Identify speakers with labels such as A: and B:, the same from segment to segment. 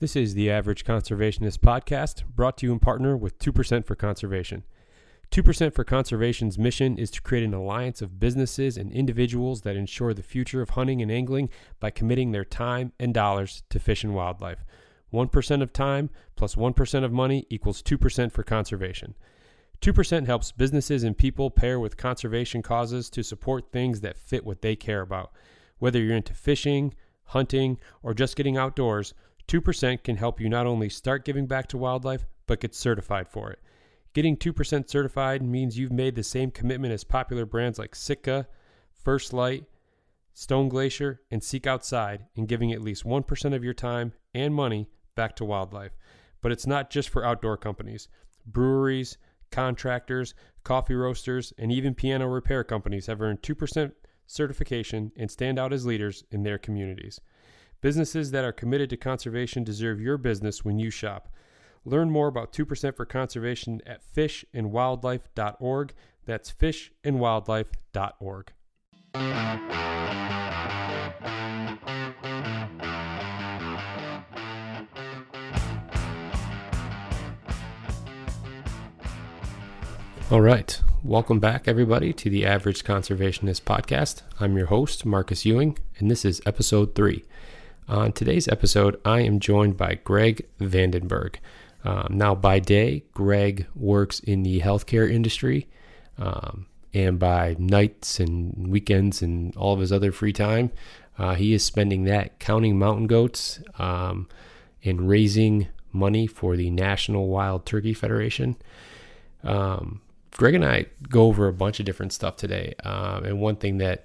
A: This is the Average Conservationist podcast, brought to you in partner with 2% for Conservation. 2% for Conservation's mission is to create an alliance of businesses and individuals that ensure the future of hunting and angling by committing their time and dollars to fish and wildlife. 1% of time plus 1 of money equals 2% for conservation. 2% helps businesses and people pair with conservation causes to support things that fit what they care about. Whether you're into fishing, hunting, or just getting outdoors, 2% can help you not only start giving back to wildlife, but get certified for it. Getting 2% certified means you've made the same commitment as popular brands like Sitka, First Lite, Stone Glacier, and Seek Outside in giving at least 1% of your time and money back to wildlife. But it's not just for outdoor companies. Breweries, contractors, coffee roasters, and even piano repair companies have earned 2% certification and stand out as leaders in their communities. Businesses that are committed to conservation deserve your business when you shop. Learn more about 2% for conservation at fishandwildlife.org. That's fishandwildlife.org. All right. Welcome back, everybody, to the Average Conservationist Podcast. I'm your host, Marcus Ewing, and this is episode three. On today's episode, I am joined by Greg Vandenberg. Um, now, by day, Greg works in the healthcare industry, um, and by nights and weekends and all of his other free time, uh, he is spending that counting mountain goats um, and raising money for the National Wild Turkey Federation. Um, Greg and I go over a bunch of different stuff today, um, and one thing that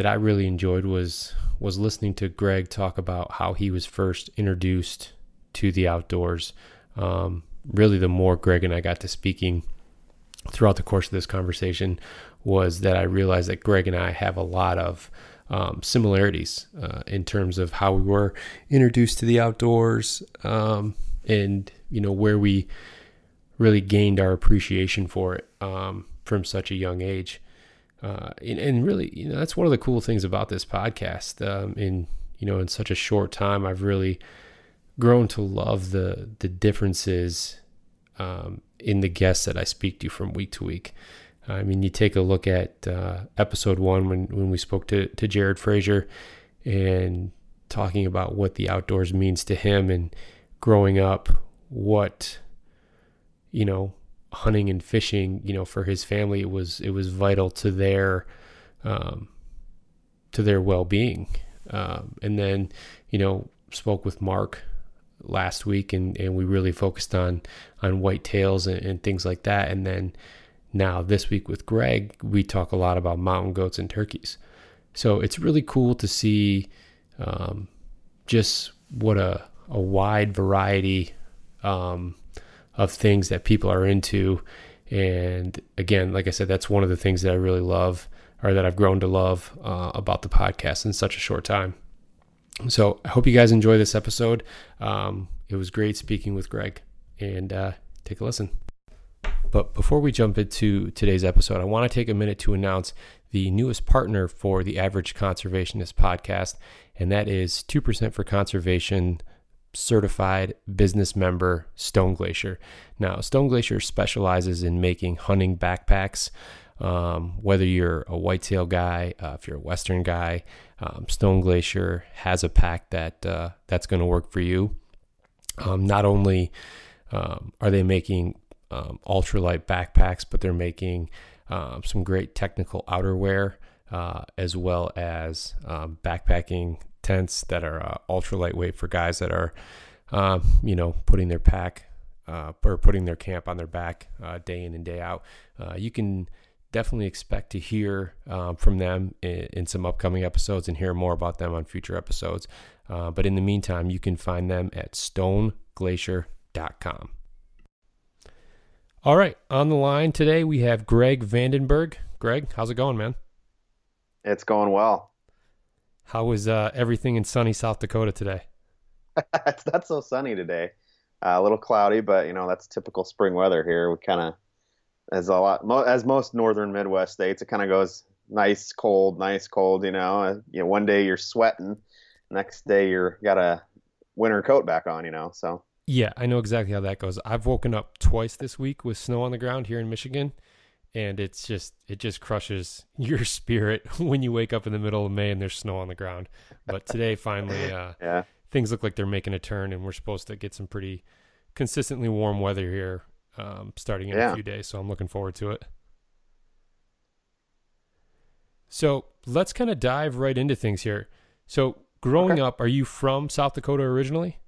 A: that I really enjoyed was was listening to Greg talk about how he was first introduced to the outdoors. Um, really, the more Greg and I got to speaking throughout the course of this conversation, was that I realized that Greg and I have a lot of um, similarities uh, in terms of how we were introduced to the outdoors, um, and you know where we really gained our appreciation for it um, from such a young age. Uh, and, and, really, you know, that's one of the cool things about this podcast. Um, in you know, in such a short time, I've really grown to love the the differences um, in the guests that I speak to from week to week. I mean, you take a look at uh, episode one when when we spoke to to Jared Frazier and talking about what the outdoors means to him and growing up, what you know hunting and fishing, you know, for his family, it was it was vital to their um, to their well being. Um, and then, you know, spoke with Mark last week, and, and we really focused on on whitetails and, and things like that. And then now this week with Greg, we talk a lot about mountain goats and turkeys. So it's really cool to see um, just what a a wide variety um, of things that people are into. And again, like I said, that's one of the things that I really love or that I've grown to love uh, about the podcast in such a short time. So I hope you guys enjoy this episode. Um, it was great speaking with Greg and uh, take a listen. But before we jump into today's episode, I want to take a minute to announce the newest partner for the Average Conservationist podcast, and that is 2% for Conservation certified business member Stone Glacier. Now, Stone Glacier specializes in making hunting backpacks. Um, whether you're a whitetail guy, uh, if you're a Western guy, um, Stone Glacier has a pack that uh, that's going to work for you. Um, not only um, are they making um, ultralight backpacks, but they're making um, some great technical outerwear uh, as well as backpacking tents that are uh, ultra lightweight for guys that are, um, you know, putting their pack uh, or putting their camp on their back uh, day in and day out. Uh, you can definitely expect to hear um, from them in, in, some upcoming episodes and hear more about them on future episodes. Uh, but in the meantime, you can find them at stoneglacier.com. All right, on the line today we have Greg Vandenberg. Greg, how's it going, man?
B: It's going well.
A: How is uh, everything in sunny South Dakota today?
B: it's not so sunny today. Uh, a little cloudy, but you know that's typical spring weather here. We kind of, as a lot, mo- as most northern Midwest states, it kind of goes nice, cold, nice, cold. You know, uh, you know, one day you're sweating, next day you're got a winter coat back on. You know, so.
A: Yeah, I know exactly how that goes. I've woken up twice this week with snow on the ground here in Michigan, and it's just it just crushes your spirit when you wake up in the middle of May and there's snow on the ground. But today, finally, uh,
B: yeah.
A: things look like they're making a turn, and we're supposed to get some pretty consistently warm weather here um, starting in yeah. a few days. So I'm looking forward to it. So let's kind of dive right into things here. So growing okay. up, are you from South Dakota originally?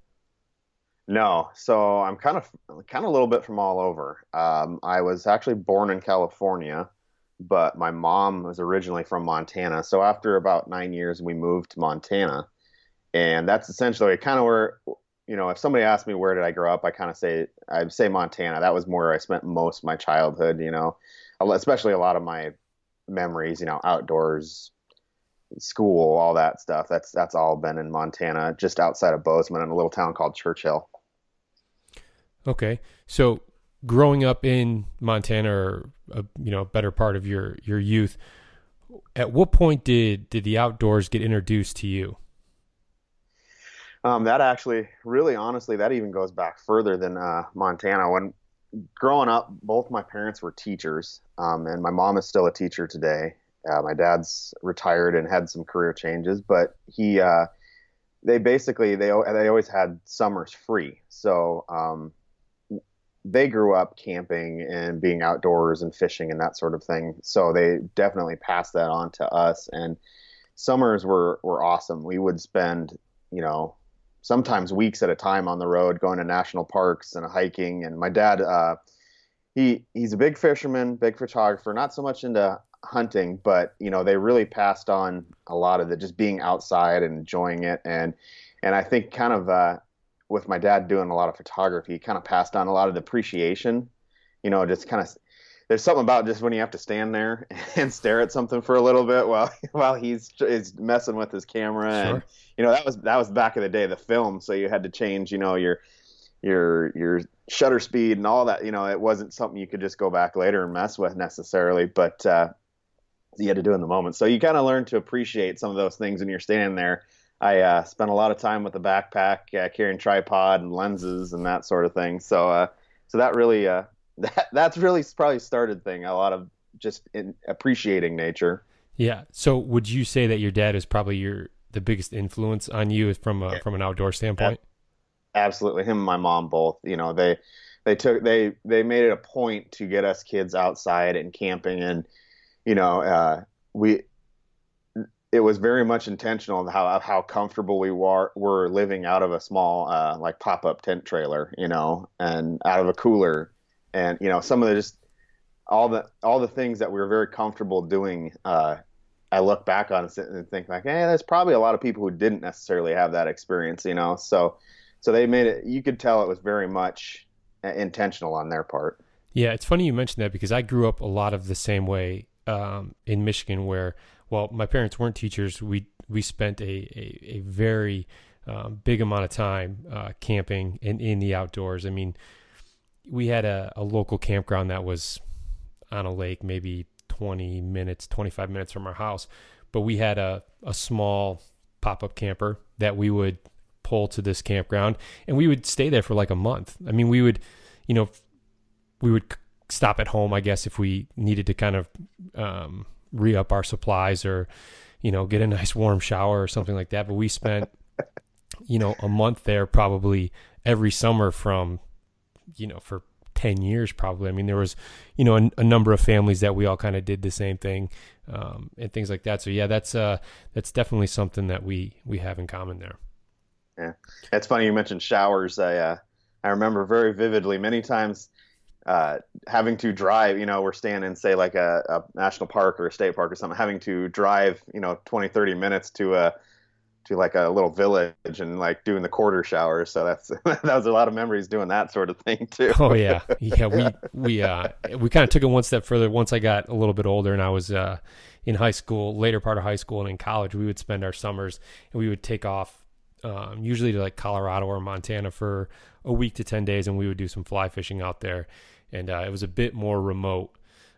B: No, so I'm kind of kind of a little bit from all over. Um, I was actually born in California, but my mom was originally from Montana. So after about nine years, we moved to Montana, and that's essentially kind of where you know if somebody asked me where did I grow up, I kind of say I'd say Montana. That was more where I spent most of my childhood. You know, especially a lot of my memories. You know, outdoors, school, all that stuff. That's that's all been in Montana, just outside of Bozeman, in a little town called Churchill.
A: Okay, so growing up in Montana, or a, you know, better part of your your youth, at what point did did the outdoors get introduced to you?
B: Um, that actually, really, honestly, that even goes back further than uh, Montana. When growing up, both my parents were teachers, um, and my mom is still a teacher today. Uh, my dad's retired and had some career changes, but he, uh, they basically they they always had summers free. So um, they grew up camping and being outdoors and fishing and that sort of thing. So they definitely passed that on to us. And summers were, were awesome. We would spend, you know, sometimes weeks at a time on the road going to national parks and hiking. And my dad, uh, he, he's a big fisherman, big photographer, not so much into hunting, but you know, they really passed on a lot of the just being outside and enjoying it. And, and I think kind of, uh, with my dad doing a lot of photography, kind of passed on a lot of the appreciation. You know, just kind of there's something about just when you have to stand there and stare at something for a little bit while while he's is messing with his camera sure. and you know that was that was back in the day the film so you had to change you know your your your shutter speed and all that you know it wasn't something you could just go back later and mess with necessarily but uh, you had to do in the moment so you kind of learn to appreciate some of those things when you're standing there I uh, spent a lot of time with the backpack, uh, carrying tripod and lenses and that sort of thing. So, uh, so that really, uh, that that's really probably started thing. A lot of just appreciating nature.
A: Yeah. So, would you say that your dad is probably your the biggest influence on you from a, from an outdoor standpoint?
B: Absolutely, him and my mom both. You know, they they took they they made it a point to get us kids outside and camping, and you know, uh, we it was very much intentional how how comfortable we were were living out of a small uh, like pop up tent trailer, you know, and out of a cooler, and you know some of the just all the all the things that we were very comfortable doing. Uh, I look back on it and think like, hey, there's probably a lot of people who didn't necessarily have that experience, you know. So so they made it. You could tell it was very much uh, intentional on their part.
A: Yeah, it's funny you mentioned that because I grew up a lot of the same way um, in Michigan, where well, my parents weren't teachers. We we spent a a, a very um, big amount of time uh, camping in in the outdoors. I mean, we had a, a local campground that was on a lake, maybe 20 minutes, 25 minutes from our house, but we had a, a small pop up camper that we would pull to this campground and we would stay there for like a month. I mean, we would, you know, we would stop at home, I guess, if we needed to kind of um, re up our supplies or, you know, get a nice warm shower or something like that. But we spent, you know, a month there probably every summer from, you know, for 10 years probably. I mean, there was, you know, a, a number of families that we all kind of did the same thing um, and things like that. So yeah, that's uh, that's definitely something that we we have in common there.
B: Yeah, that's funny you mentioned showers. I uh, I remember very vividly many times uh, having to drive. You know, we're staying in say like a, a, national park or a state park or something, having to drive you know 20, 30 minutes to a to like a little village and like doing the quarter showers. So that's that was a lot of memories doing that sort of thing too.
A: Oh yeah, yeah. We we uh we kind of took it one step further. Once I got a little bit older and I was uh in high school, later part of high school and in college, we would spend our summers and we would take off. Um, usually to like Colorado or Montana for a week to 10 days and we would do some fly fishing out there and uh, it was a bit more remote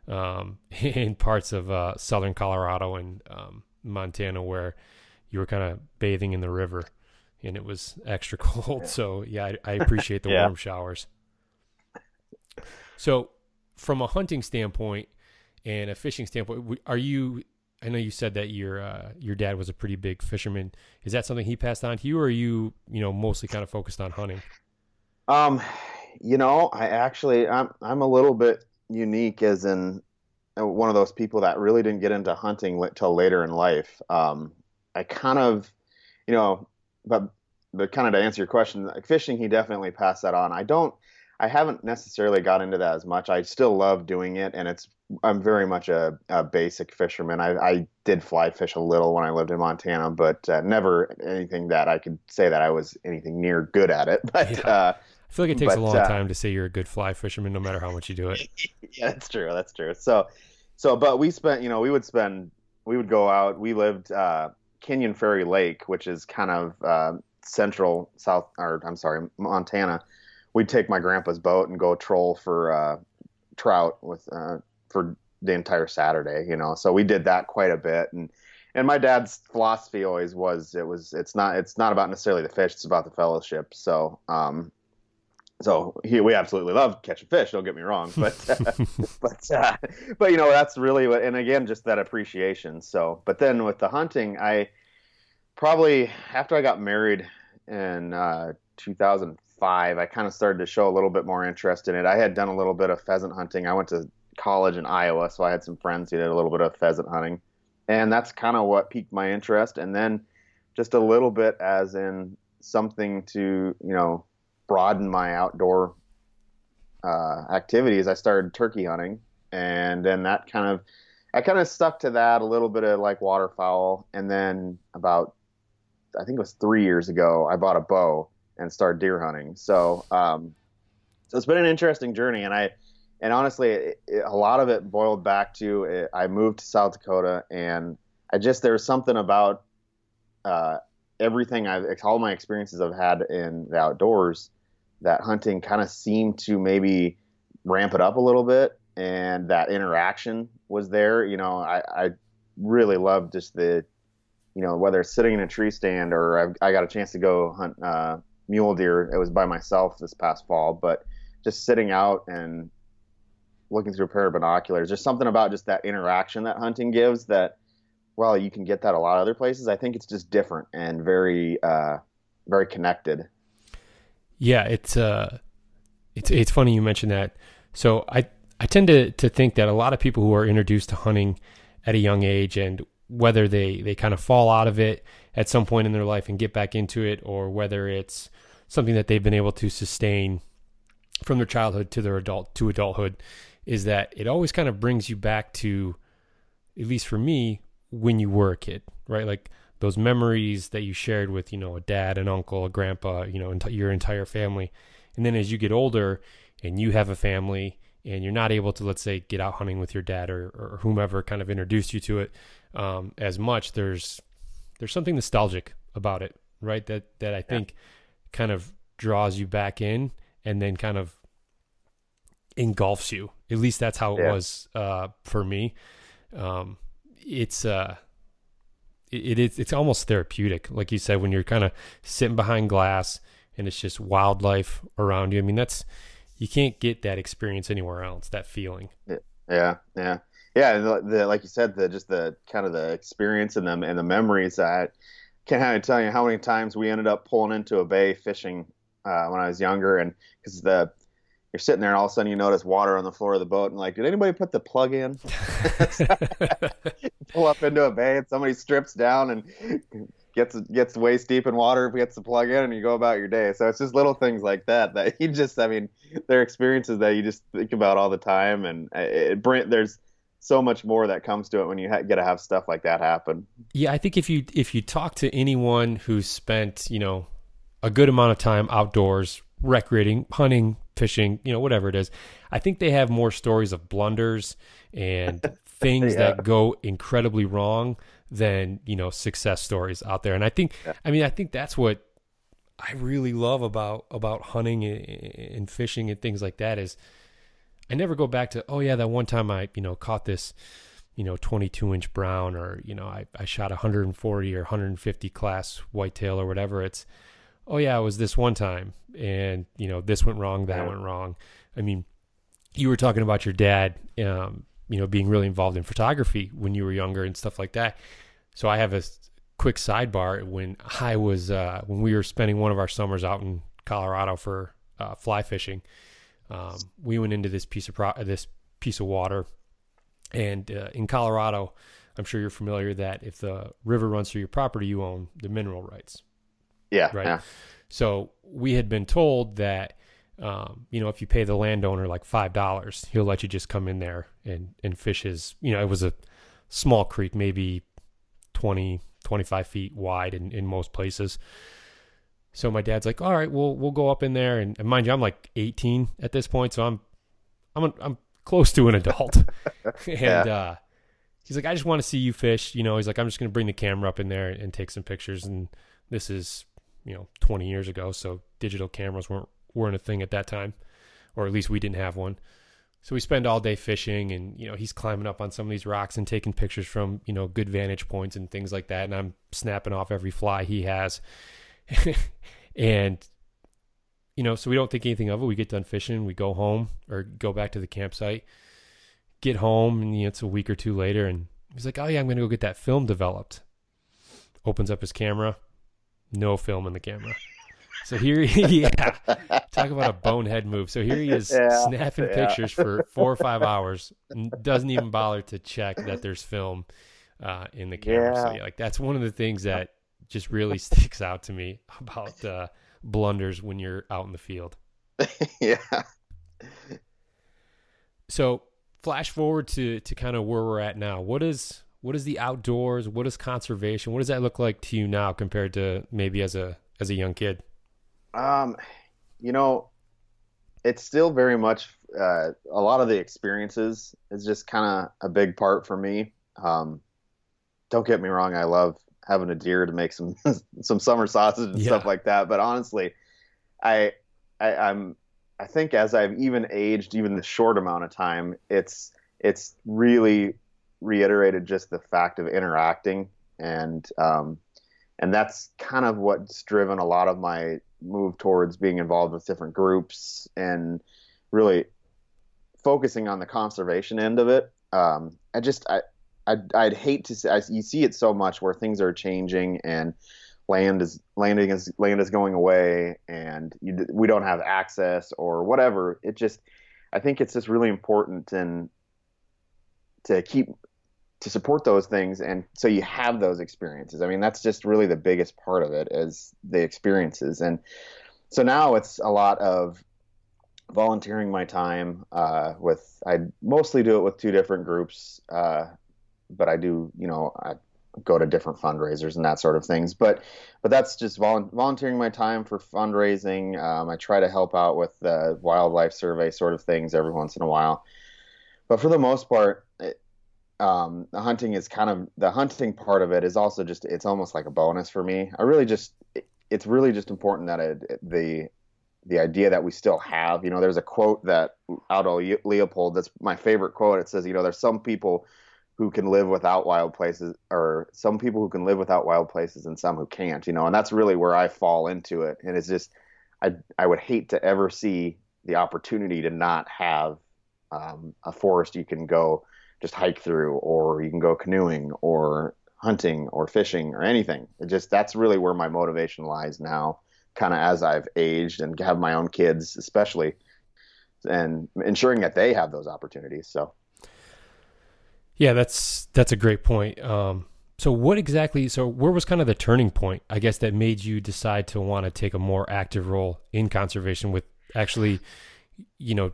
A: um, in parts of uh, southern Colorado and um, Montana where you were kind of bathing in the river and it was extra cold. So yeah, I, I appreciate the yeah. warm showers. So from a hunting standpoint and a fishing standpoint, are you, I know you said that your, uh, your dad was a pretty big fisherman. Is that something he passed on to you or are you, you know, mostly kind of focused on hunting?
B: Um, you know, I actually, I'm, I'm a little bit unique as in uh, one of those people that really didn't get into hunting till later in life. Um, I kind of, you know, but but kind of to answer your question, like fishing, he definitely passed that on. I don't, I haven't necessarily got into that as much. I still love doing it, and it's I'm very much a, a basic fisherman. I, I did fly fish a little when I lived in Montana, but uh, never anything that I could say that I was anything near good at it. But yeah. uh,
A: I feel like it takes but, a long uh, time to say you're a good fly fisherman, no matter how much you do it.
B: yeah, that's true. That's true. So, so, but we spent, you know, we would spend, we would go out. We lived uh, Canyon Ferry Lake, which is kind of uh, central South, or I'm sorry, Montana. We'd take my grandpa's boat and go troll for uh, trout with uh, for the entire Saturday. You know, so we did that quite a bit. And and my dad's philosophy always was it was it's not it's not about necessarily the fish, it's about the fellowship. So um, so he, we absolutely love catching fish. Don't get me wrong, but uh, but uh, but you know that's really what. And again, just that appreciation. So, but then with the hunting, I probably after I got married in uh, 2005, I kind of started to show a little bit more interest in it. I had done a little bit of pheasant hunting. I went to college in Iowa, so I had some friends who did a little bit of pheasant hunting, and that's kind of what piqued my interest. And then just a little bit as in something to you know broaden my outdoor uh, activities, I started turkey hunting, and then that kind of I kind of stuck to that a little bit of like waterfowl, and then about I think it was three years ago, I bought a bow and started deer hunting. So um, so it's been an interesting journey, and I and honestly, it, it, a lot of it boiled back to it, I moved to South Dakota, and I just there's something about uh, everything I've all my experiences I've had in the outdoors that hunting kind of seemed to maybe ramp it up a little bit and that interaction was there. You know, I, I really loved just the, you know, whether it's sitting in a tree stand or I've, I got a chance to go hunt uh, mule deer. It was by myself this past fall, but just sitting out and looking through a pair of binoculars, there's something about just that interaction that hunting gives that, well, you can get that a lot of other places. I think it's just different and very, uh, very connected.
A: Yeah, it's uh, it's it's funny you mentioned that. So I I tend to to think that a lot of people who are introduced to hunting at a young age and whether they they kind of fall out of it at some point in their life and get back into it or whether it's something that they've been able to sustain from their childhood to their adult to adulthood is that it always kind of brings you back to at least for me when you were a kid right? Like those memories that you shared with you know a dad an uncle a grandpa you know ent- your entire family. And then as you get older and you have a family and you're not able to let's say get out hunting with your dad or, or whomever kind of introduced you to it um, as much there's there's something nostalgic about it right? That that i think yeah. kind of draws you back in and then kind of engulfs you. At least that's how it yeah. was uh, for me. Um, it's uh it is it's almost therapeutic. Like you said when you're kind of sitting behind glass and it's just wildlife around you i mean that's you can't get that experience anywhere else that feeling.
B: Yeah yeah yeah. The, the, like you said the just the kind of the experience and them and the memories that can't tell you how many times we ended up pulling into a bay fishing uh, when i was younger and because the you're sitting there and all of a sudden you notice water on the floor of the boat and like, did anybody put the plug in? Pull up into a bay and somebody strips down and gets gets waist deep in water, gets the plug in, and you go about your day. So it's just little things like that that you just, I mean, they're experiences that you just think about all the time, and uh, it, it there's so much more that comes to it when you ha- get to have stuff like that happen.
A: Yeah, I think if you if you talk to anyone who's spent you know a good amount of time outdoors, recreating, hunting, fishing, you know, whatever it is, I think they have more stories of blunders and things yeah. that go incredibly wrong than you know success stories out there. And I think, yeah. I mean, I think that's what I really love about about hunting and fishing and things like that is I never go back to oh yeah that one time I you know caught this you know 22 inch brown or you know I, I shot 140 or 150 class whitetail or whatever it's oh yeah it was this one time and you know this went wrong that went wrong I mean you were talking about your dad um, you know being really involved in photography when you were younger and stuff like that so I have a quick sidebar when I was uh, when we were spending one of our summers out in Colorado for uh, fly fishing. Um, we went into this piece of pro- this piece of water, and uh, in Colorado, I'm sure you're familiar that if the river runs through your property, you own the mineral rights.
B: Yeah.
A: Right.
B: Yeah.
A: So we had been told that. Um, you know, if you pay the landowner like five dollars, he'll let you just come in there and and fish his. You know, it was a small creek, maybe 20, 25 feet wide in, in most places. So my dad's like, all right, we'll we'll go up in there, and, and mind you, I'm like 18 at this point, so I'm I'm a, I'm close to an adult, and yeah. uh, he's like, I just want to see you fish, you know. He's like, I'm just gonna bring the camera up in there and, and take some pictures, and this is you know 20 years ago, so digital cameras weren't weren't a thing at that time, or at least we didn't have one. So we spend all day fishing and, you know, he's climbing up on some of these rocks and taking pictures from, you know, good vantage points and things like that. And I'm snapping off every fly he has. and, you know, so we don't think anything of it. We get done fishing, we go home or go back to the campsite, get home, and you know, it's a week or two later. And he's like, oh, yeah, I'm going to go get that film developed. Opens up his camera, no film in the camera. So here, yeah, talk about a bonehead move. So here he is yeah, snapping yeah. pictures for four or five hours, doesn't even bother to check that there's film uh, in the camera. Yeah. So yeah, like that's one of the things that just really sticks out to me about uh, blunders when you're out in the field.
B: yeah.
A: So flash forward to to kind of where we're at now. What is what is the outdoors? What is conservation? What does that look like to you now compared to maybe as a as a young kid?
B: Um, you know, it's still very much uh, a lot of the experiences is just kind of a big part for me. Um, don't get me wrong, I love having a deer to make some some summer sausage and yeah. stuff like that. But honestly, I, I I'm I think as I've even aged, even the short amount of time, it's it's really reiterated just the fact of interacting and um, and that's kind of what's driven a lot of my move towards being involved with different groups and really focusing on the conservation end of it. Um, I just I I'd, I'd hate to see I, you see it so much where things are changing and land is landing is land is going away and you, we don't have access or whatever. It just I think it's just really important and to keep to support those things and so you have those experiences. I mean that's just really the biggest part of it is the experiences. And so now it's a lot of volunteering my time uh, with i mostly do it with two different groups uh, but i do you know i go to different fundraisers and that sort of things. But but that's just volu- volunteering my time for fundraising. Um, i try to help out with the wildlife survey sort of things every once in a while. But for the most part um, the hunting is kind of the hunting part of it is also just it's almost like a bonus for me. I really just it, it's really just important that it, the the idea that we still have, you know, there's a quote that Aldo Leopold that's my favorite quote. It says, you know, there's some people who can live without wild places or some people who can live without wild places and some who can't, you know, and that's really where I fall into it. And it's just I I would hate to ever see the opportunity to not have um, a forest you can go just hike through, or you can go canoeing, or hunting, or fishing, or anything. It just that's really where my motivation lies now, kind of as I've aged and have my own kids, especially. and ensuring that they have those opportunities. So,
A: yeah, that's that's a great point. Um, so, what exactly? So, where was kind of the turning point? I guess that made you decide to want to take a more active role in conservation with actually, you know,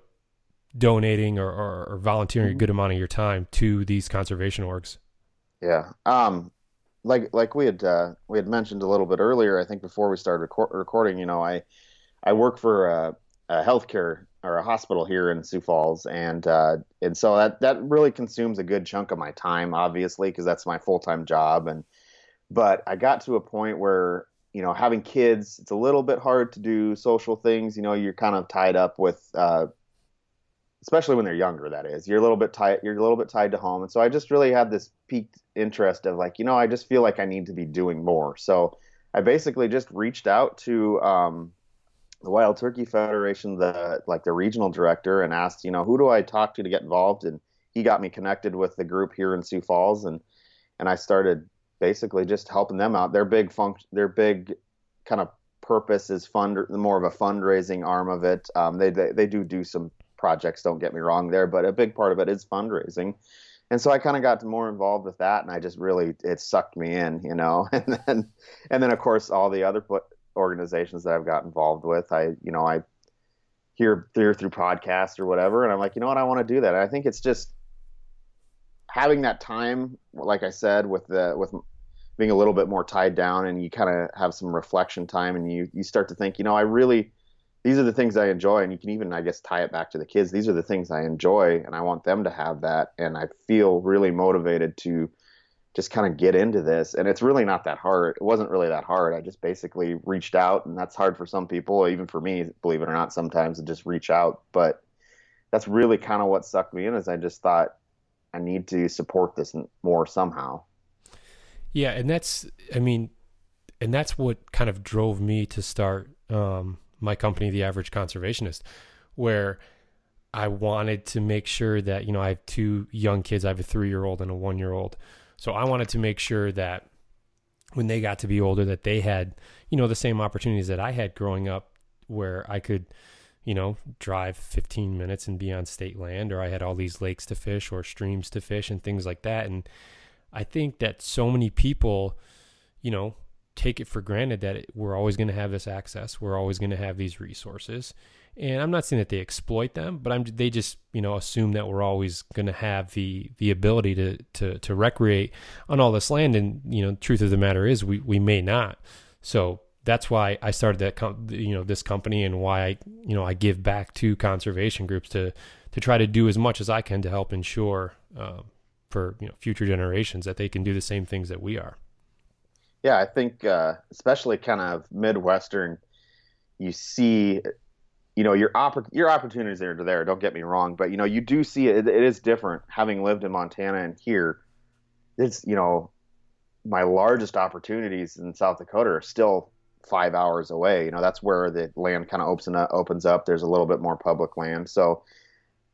A: donating or, or, or volunteering mm-hmm. a good amount of your time to these conservation orgs.
B: Yeah. Um, like like we had uh, we had mentioned a little bit earlier, I think before we started record- recording, you know, I I work for a, a healthcare or a hospital here in Sioux Falls, and uh, and so that that really consumes a good chunk of my time, obviously, because that's my full time job. And but I got to a point where you know having kids, it's a little bit hard to do social things. You know, you're kind of tied up with uh, especially when they're younger that is. You're a little bit tied you're a little bit tied to home. And so i just really had this peaked interest of like you know i just feel like i need to be doing more. So i basically just reached out to um, the wild turkey federation the like the regional director and asked you know who do i talk to to get involved? And he got me connected with the group here in sioux falls and and i started basically just helping them out. Their big function their big kind of purpose is fund more of a fundraising arm of it. Um, they, they they do do some projects. Don't get me wrong there, but a big part of it is fundraising. And so I kind of got more involved with that, and I just really it sucked me in, you know. And then, and then of course all the other organizations that I've got involved with, I you know I hear through through podcasts or whatever, and I'm like, you know what, I want to do that. And I think it's just having that time, like I said, with the with being a little bit more tied down, and you kind of have some reflection time, and you you start to think, you know, I really these are the things I enjoy, and you can even, I guess, tie it back to the kids. These are the things I enjoy, and I want them to have that. And I feel really motivated to just kind of get into this. And it's really not that hard. It wasn't really that hard. I just basically reached out, and that's hard for some people, even for me, believe it or not, sometimes to just reach out. But that's really kind of what sucked me in. Is I just thought I need to support this more somehow.
A: Yeah, and that's, I mean, and that's what kind of drove me to start. Um, my company, The Average Conservationist, where I wanted to make sure that, you know, I have two young kids. I have a three year old and a one year old. So I wanted to make sure that when they got to be older, that they had, you know, the same opportunities that I had growing up where I could, you know, drive 15 minutes and be on state land, or I had all these lakes to fish or streams to fish and things like that. And I think that so many people, you know, take it for granted that it, we're always going to have this access. We're always going to have these resources. And I'm not saying that they exploit them, but I'm they just you know assume that we're always going to have the the ability to to to recreate on all this land. And you know, truth of the matter is, we we may not. So that's why I started that com- you know this company and why I you know I give back to conservation groups to to try to do as much as I can to help ensure uh, for you know future generations that they can do the same things that we are.
B: Yeah, I think uh, especially kind of Midwestern, you see, you know, your oppor- your opportunities are there. Don't get me wrong, but you know, you do see it. It is different having lived in Montana and here. It's you know, my largest opportunities in South Dakota are still five hours away. You know, that's where the land kind of opens up, opens up. There's a little bit more public land, so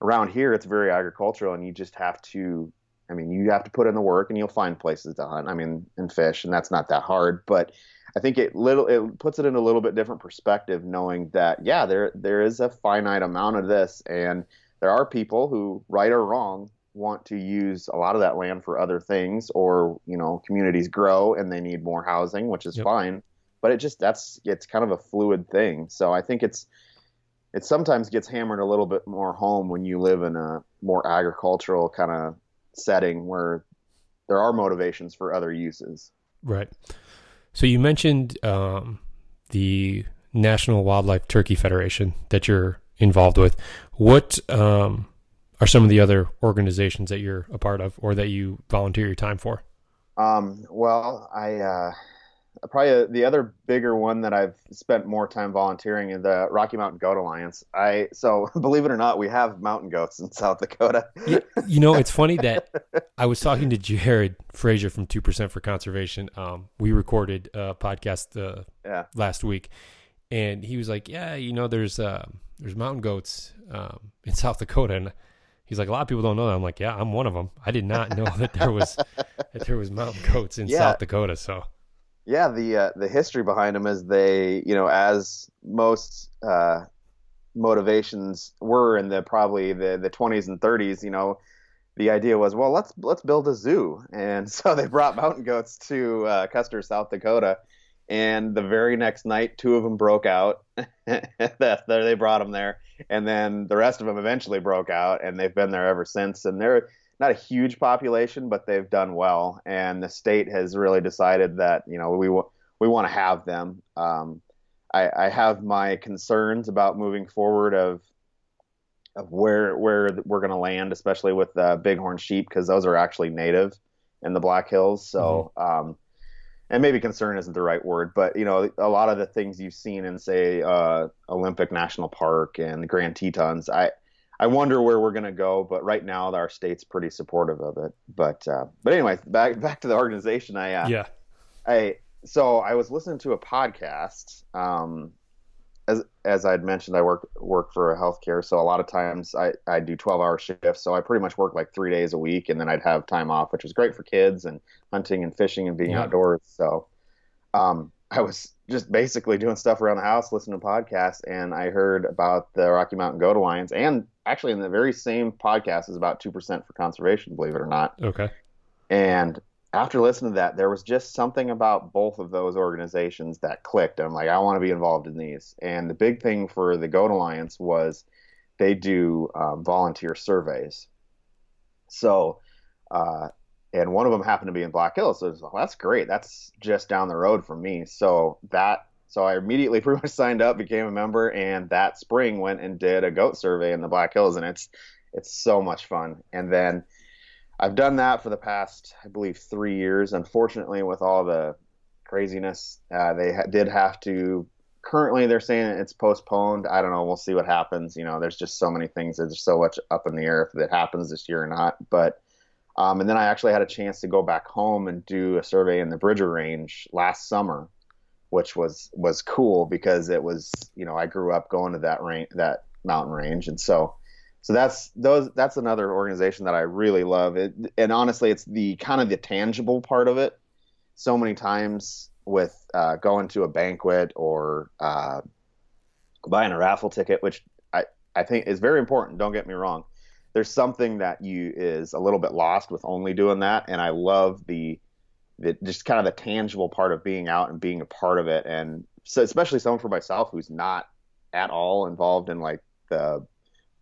B: around here it's very agricultural, and you just have to I mean, you have to put in the work and you'll find places to hunt. I mean, and fish, and that's not that hard. But I think it little it puts it in a little bit different perspective, knowing that yeah, there there is a finite amount of this, and there are people who, right or wrong, want to use a lot of that land for other things, or you know, communities grow and they need more housing, which is yep. fine. But it just that's it's kind of a fluid thing. So I think it's it sometimes gets hammered a little bit more home when you live in a more agricultural kind of setting where there are motivations for other uses.
A: Right. So you mentioned um, the National Wildlife Turkey Federation that you're involved with. What um, are some of the other organizations that you're a part of or that you volunteer your time for?
B: Um, well, I uh, probably the other bigger one that I've spent more time volunteering is the Rocky Mountain Goat Alliance. I so believe it or not, we have mountain goats in South Dakota.
A: you, you know, it's funny that I was talking to Jared Frazier from Two Percent for Conservation. Um, we recorded a podcast uh, yeah. last week, and he was like, "Yeah, you know, there's uh, there's mountain goats um, in South Dakota." And he's like, "A lot of people don't know that." I'm like, "Yeah, I'm one of them. I did not know that there was that there was mountain goats in yeah. South Dakota." So
B: yeah, the uh, the history behind them is they, you know, as most uh, motivations were in the probably the the 20s and 30s, you know, the idea was, well, let's let's build a zoo, and so they brought mountain goats to uh, Custer, South Dakota, and the very next night, two of them broke out. they brought them there, and then the rest of them eventually broke out, and they've been there ever since. And they're not a huge population, but they've done well, and the state has really decided that you know we we want to have them. Um, I, I have my concerns about moving forward of of where where we're going to land, especially with uh, bighorn sheep, because those are actually native in the Black Hills. So, mm-hmm. um, and maybe concern isn't the right word, but you know, a lot of the things you've seen in say uh, Olympic National Park and the Grand Tetons, I I wonder where we're going to go. But right now, our state's pretty supportive of it. But uh, but anyway, back back to the organization. I uh,
A: yeah,
B: I so I was listening to a podcast. Um, as as I'd mentioned, I work work for a healthcare, so a lot of times I I do twelve hour shifts. So I pretty much work like three days a week, and then I'd have time off, which was great for kids and hunting and fishing and being yeah. outdoors. So, um, I was just basically doing stuff around the house, listening to podcasts, and I heard about the Rocky Mountain Goat Alliance, and actually in the very same podcast is about two percent for conservation, believe it or not.
A: Okay.
B: And after listening to that, there was just something about both of those organizations that clicked. I'm like, I want to be involved in these. And the big thing for the Goat Alliance was they do uh, volunteer surveys. So, uh, and one of them happened to be in Black Hills. So was, well, that's great. That's just down the road from me. So that, so I immediately pretty much signed up, became a member, and that spring went and did a goat survey in the Black Hills, and it's it's so much fun. And then I've done that for the past, I believe, three years. Unfortunately, with all the craziness, uh, they ha- did have to. Currently, they're saying it's postponed. I don't know. We'll see what happens. You know, there's just so many things. There's so much up in the air if it happens this year or not. But um, and then I actually had a chance to go back home and do a survey in the Bridger Range last summer, which was was cool because it was you know I grew up going to that range that mountain range, and so so that's those that's another organization that I really love. It, and honestly, it's the kind of the tangible part of it. So many times with uh, going to a banquet or uh, buying a raffle ticket, which I, I think is very important. Don't get me wrong. There's something that you is a little bit lost with only doing that, and I love the, the just kind of the tangible part of being out and being a part of it, and so especially someone for myself who's not at all involved in like the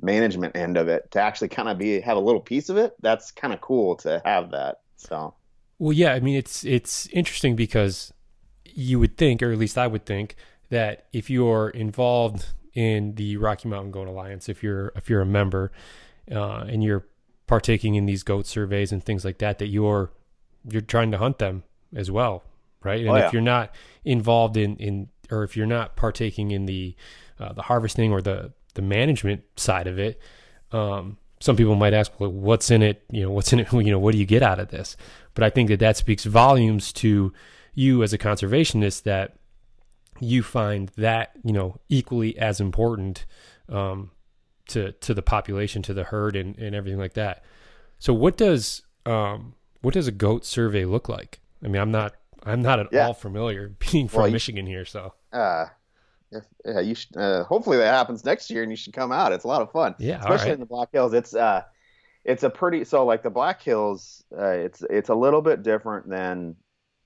B: management end of it to actually kind of be have a little piece of it that's kind of cool to have that so.
A: Well yeah i mean it's it's interesting because you would think or at least i would think that if you're involved in the rocky mountain goat alliance if you're if you're a member uh, and you're partaking in these goat surveys and things like that that you're you're trying to hunt them as well right and oh, yeah. if you're not involved in in or if you're not partaking in the uh, the harvesting or the the management side of it, um, some people might ask, well, what's in it? You know, what's in it? You know, what do you get out of this? But I think that that speaks volumes to you as a conservationist that you find that you know equally as important um, to to the population, to the herd, and, and everything like that. So, what does um, what does a goat survey look like? I mean, I'm not I'm not at yeah. all familiar being from well, Michigan here, so.
B: Uh, if, yeah, you should. Uh, hopefully that happens next year, and you should come out. It's a lot of fun.
A: Yeah,
B: especially in the Black Hills. It's uh, it's a pretty. So like the Black Hills, uh, it's it's a little bit different than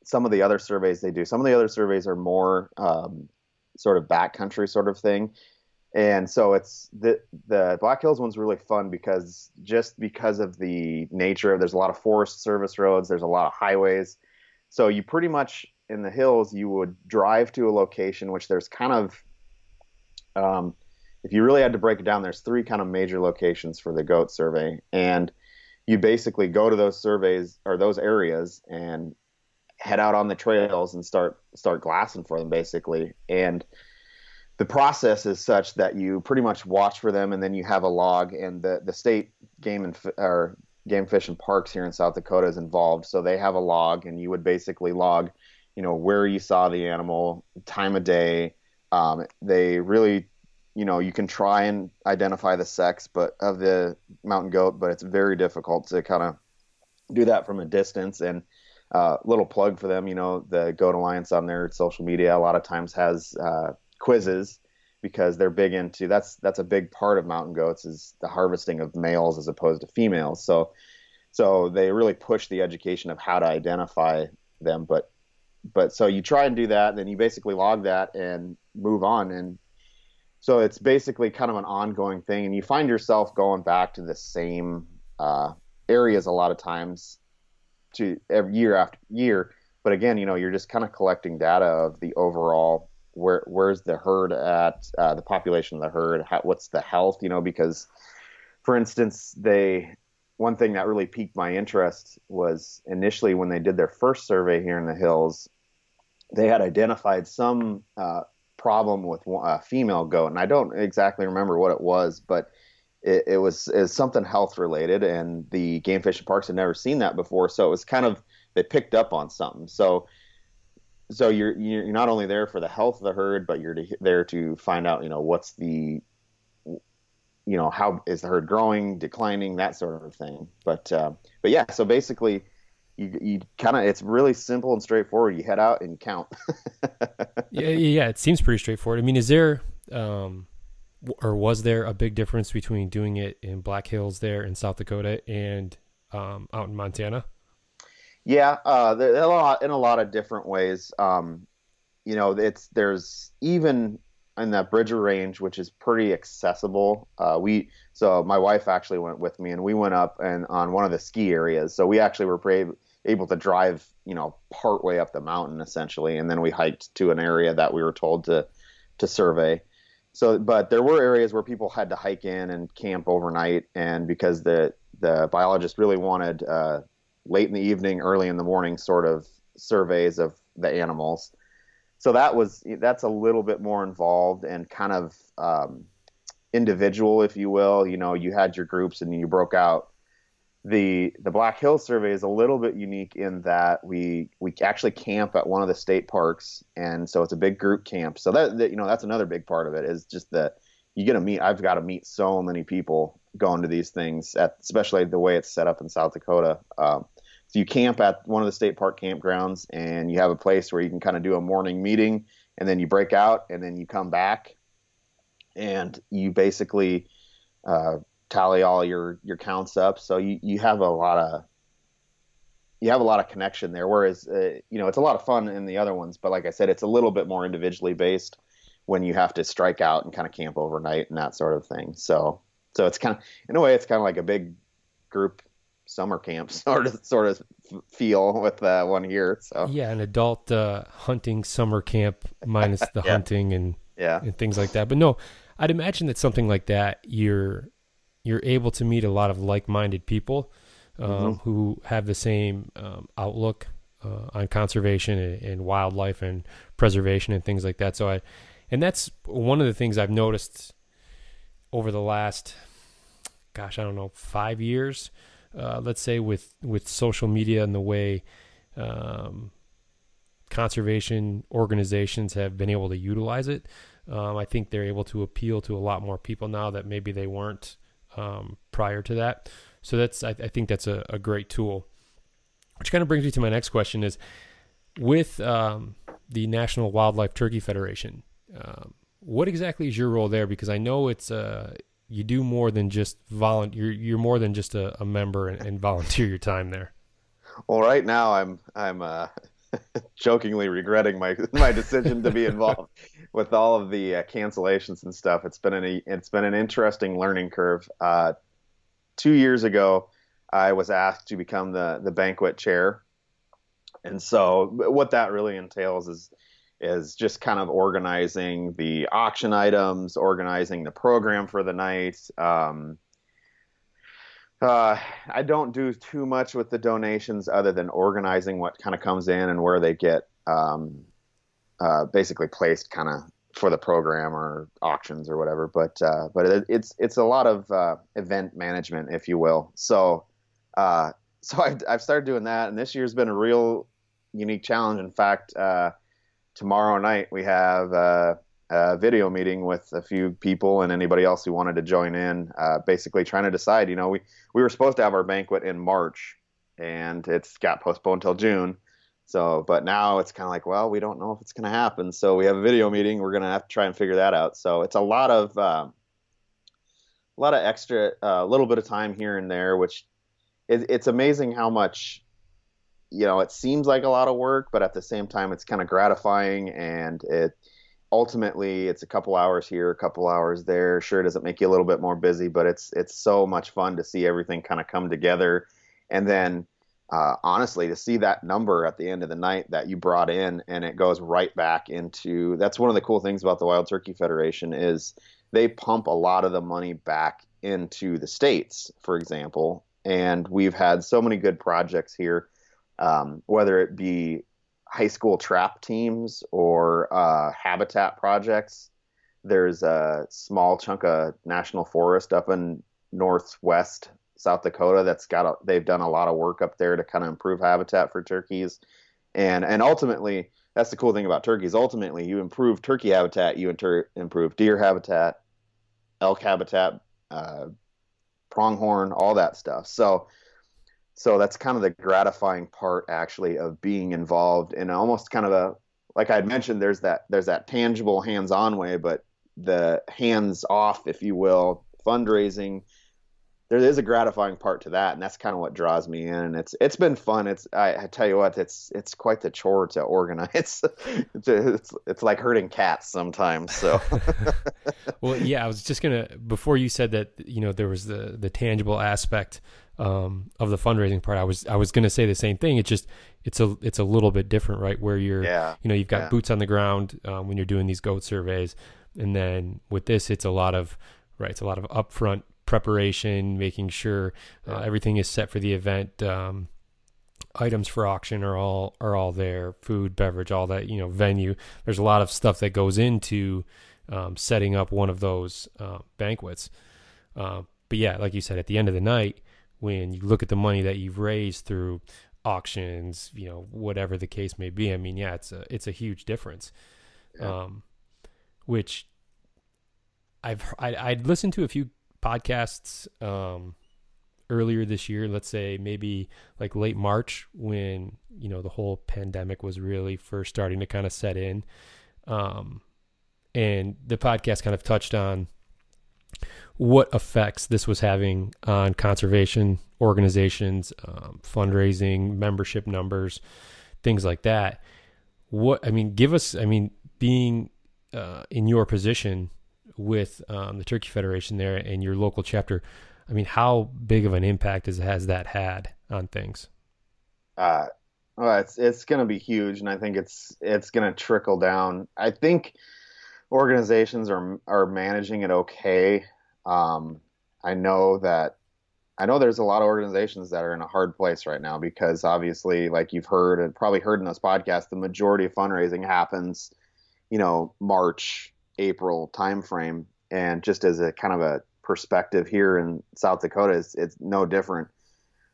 B: some of the other surveys they do. Some of the other surveys are more um, sort of backcountry sort of thing, and so it's the the Black Hills one's really fun because just because of the nature of there's a lot of Forest Service roads, there's a lot of highways, so you pretty much in the hills, you would drive to a location, which there's kind of, um, if you really had to break it down, there's three kind of major locations for the goat survey, and you basically go to those surveys or those areas and head out on the trails and start start glassing for them basically. And the process is such that you pretty much watch for them and then you have a log and the the state game and or game fish and parks here in South Dakota is involved so they have a log and you would basically log you know where you saw the animal, time of day. Um, they really, you know, you can try and identify the sex, but of the mountain goat, but it's very difficult to kind of do that from a distance. And uh, little plug for them, you know, the Goat Alliance on their social media a lot of times has uh, quizzes because they're big into that's that's a big part of mountain goats is the harvesting of males as opposed to females. So so they really push the education of how to identify them. But but so you try and do that, then you basically log that and move on. And so it's basically kind of an ongoing thing, and you find yourself going back to the same uh, areas a lot of times to every year after year. But again, you know, you're just kind of collecting data of the overall where where's the herd at, uh, the population of the herd, how, what's the health, you know, because for instance, they one thing that really piqued my interest was initially when they did their first survey here in the hills, they had identified some uh, problem with a female goat, and I don't exactly remember what it was, but it, it was is something health related, and the game fish and parks had never seen that before, so it was kind of they picked up on something. So so you're you're not only there for the health of the herd, but you're to, there to find out, you know, what's the you know how is the herd growing declining that sort of thing. But uh, but yeah so basically you, you kind of it's really simple and straightforward. You head out and count.
A: Yeah yeah it seems pretty straightforward. I mean is there um or was there a big difference between doing it in black hills there in south dakota and um, out in montana
B: yeah uh a lot in a lot of different ways um you know it's there's even in that Bridger Range, which is pretty accessible. Uh, we so my wife actually went with me, and we went up and on one of the ski areas. So we actually were brave, able to drive, you know, part way up the mountain essentially, and then we hiked to an area that we were told to to survey. So, but there were areas where people had to hike in and camp overnight, and because the the biologist really wanted uh, late in the evening, early in the morning sort of surveys of the animals so that was that's a little bit more involved and kind of um, individual, if you will. You know, you had your groups and you broke out. The the Black Hills survey is a little bit unique in that we we actually camp at one of the state parks, and so it's a big group camp. So that, that you know that's another big part of it is just that you get to meet. I've got to meet so many people going to these things, at, especially the way it's set up in South Dakota. Um, so you camp at one of the state park campgrounds, and you have a place where you can kind of do a morning meeting, and then you break out, and then you come back, and you basically uh, tally all your your counts up. So you you have a lot of you have a lot of connection there. Whereas uh, you know it's a lot of fun in the other ones, but like I said, it's a little bit more individually based when you have to strike out and kind of camp overnight and that sort of thing. So so it's kind of in a way it's kind of like a big group summer camp sort of sort of feel with that one here. So
A: yeah, an adult uh, hunting summer camp minus the yeah. hunting and
B: yeah
A: and things like that. But no, I'd imagine that something like that you're you're able to meet a lot of like-minded people um, mm-hmm. who have the same um, outlook uh, on conservation and, and, wildlife and preservation and things like that. So I, and that's one of the things I've noticed over the last, gosh, I don't know, five years uh, let's say with with social media and the way um, conservation organizations have been able to utilize it, um, I think they're able to appeal to a lot more people now that maybe they weren't um, prior to that. So that's I, I think that's a, a, great tool. Which kind of brings me to my next question: is with um, the National Wildlife Turkey Federation. Um, what exactly is your role there? Because I know it's a you do more than just volunteer. You're, you're more than just a, a member and, and, volunteer your time there.
B: Well, right now I'm I'm uh, jokingly regretting my my decision to be involved with all of the uh, cancellations and stuff. It's been an it's been an interesting learning curve. Uh, two years ago, I was asked to become the the banquet chair, and so what that really entails is is just kind of organizing the auction items, organizing the program for the night. Um, uh, I don't do too much with the donations other than organizing what kind of comes in and where they get um, uh, basically placed kind of for the program or auctions or whatever. But uh, but it, it's it's a lot of uh, event management, if you will. So uh, so I've, I've started doing that, and this year's been a real unique challenge. In fact, uh, tomorrow night we have a, a, video meeting with a few people and anybody else who wanted to join in. Uh, basically, trying to decide. You know, we we were supposed to have our banquet in March, and it's got postponed till June. So, but now it's kind of like, well, we don't know if it's going to happen. So we have a video meeting. We're going to have to try and figure that out. So it's a lot of um, a lot of extra, a uh, little bit of time here and there, which it, it's amazing how much you know it seems like a lot of work, but at the same time, it's kind of gratifying and it ultimately it's a couple hours here, a couple hours there. Sure, does it make you a little bit more busy, but it's it's so much fun to see everything kind of come together, and then uh, honestly, to see that number at the end of the night that you brought in and it goes right back into that's one of the cool things about the Wild Turkey Federation is they pump a lot of the money back into the states, for example. And we've had so many good projects here, um, whether it be high school trap teams or uh, habitat projects. There's a small chunk of national forest up in northwest South Dakota that's got a, they've done a lot of work up there to kind of improve habitat for turkeys, and and ultimately that's the cool thing about turkeys. Ultimately, you improve turkey habitat, you inter- improve deer habitat, elk habitat, uh, pronghorn, all that stuff. So so that's kind of the gratifying part actually of being involved in almost kind of a like I had mentioned. There's that there's that tangible hands-on way, but the hands-off, if you will, fundraising there is a gratifying part to that, and that's kind of what draws me in. And it's it's been fun. It's I, I tell you what, it's it's quite the chore to organize. It's it's, it's like herding cats sometimes. So,
A: well, yeah, I was just gonna before you said that you know there was the the tangible aspect um, of the fundraising part. I was I was gonna say the same thing. It's just it's a it's a little bit different, right? Where you're
B: yeah.
A: you know you've got
B: yeah.
A: boots on the ground um, when you're doing these goat surveys, and then with this, it's a lot of right. It's a lot of upfront preparation, making sure uh, everything is set for the event. Um, items for auction are all are all there. Food, beverage, all that. You know, venue. There's a lot of stuff that goes into um, setting up one of those uh, banquets. Uh, but yeah, like you said, at the end of the night, when you look at the money that you've raised through auctions, you know, whatever the case may be, I mean, yeah, it's a it's a huge difference. Yeah. Um, which I've I, I'd listened to a few podcasts um, earlier this year, let's say maybe like late March when, you know, the whole pandemic was really first starting to kind of set in. Um, and the podcast kind of touched on what effects this was having on conservation organizations, um, fundraising, membership numbers, things like that. What, I mean, give us, I mean, being uh, in your position, with um, the Turkey Federation there and your local chapter, I mean, how big of an impact has, has that had on things?
B: Uh, well, it's it's going to be huge, and I think it's it's going to trickle down. I think organizations are are managing it okay. Um, I know that I know there's a lot of organizations that are in a hard place right now because obviously, like you've heard and probably heard in this podcast, the majority of fundraising happens, you know, March, April timeframe. And just as a kind of a perspective here in South Dakota, it's, it's no different.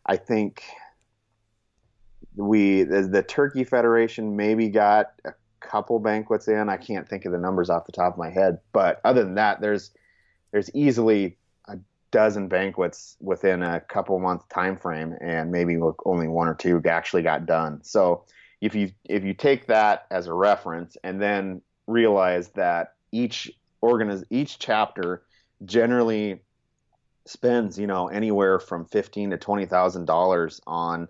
B: I think we the, the, Turkey Federation maybe got a couple banquets in. I can't think of the numbers off the top of my head, but other than that, there's there's easily a dozen banquets within a couple month time frame, and maybe only one or two actually got done. So if you if you take that as a reference and then realize that each organiz- each chapter generally spends you know anywhere from fifteen to twenty thousand dollars on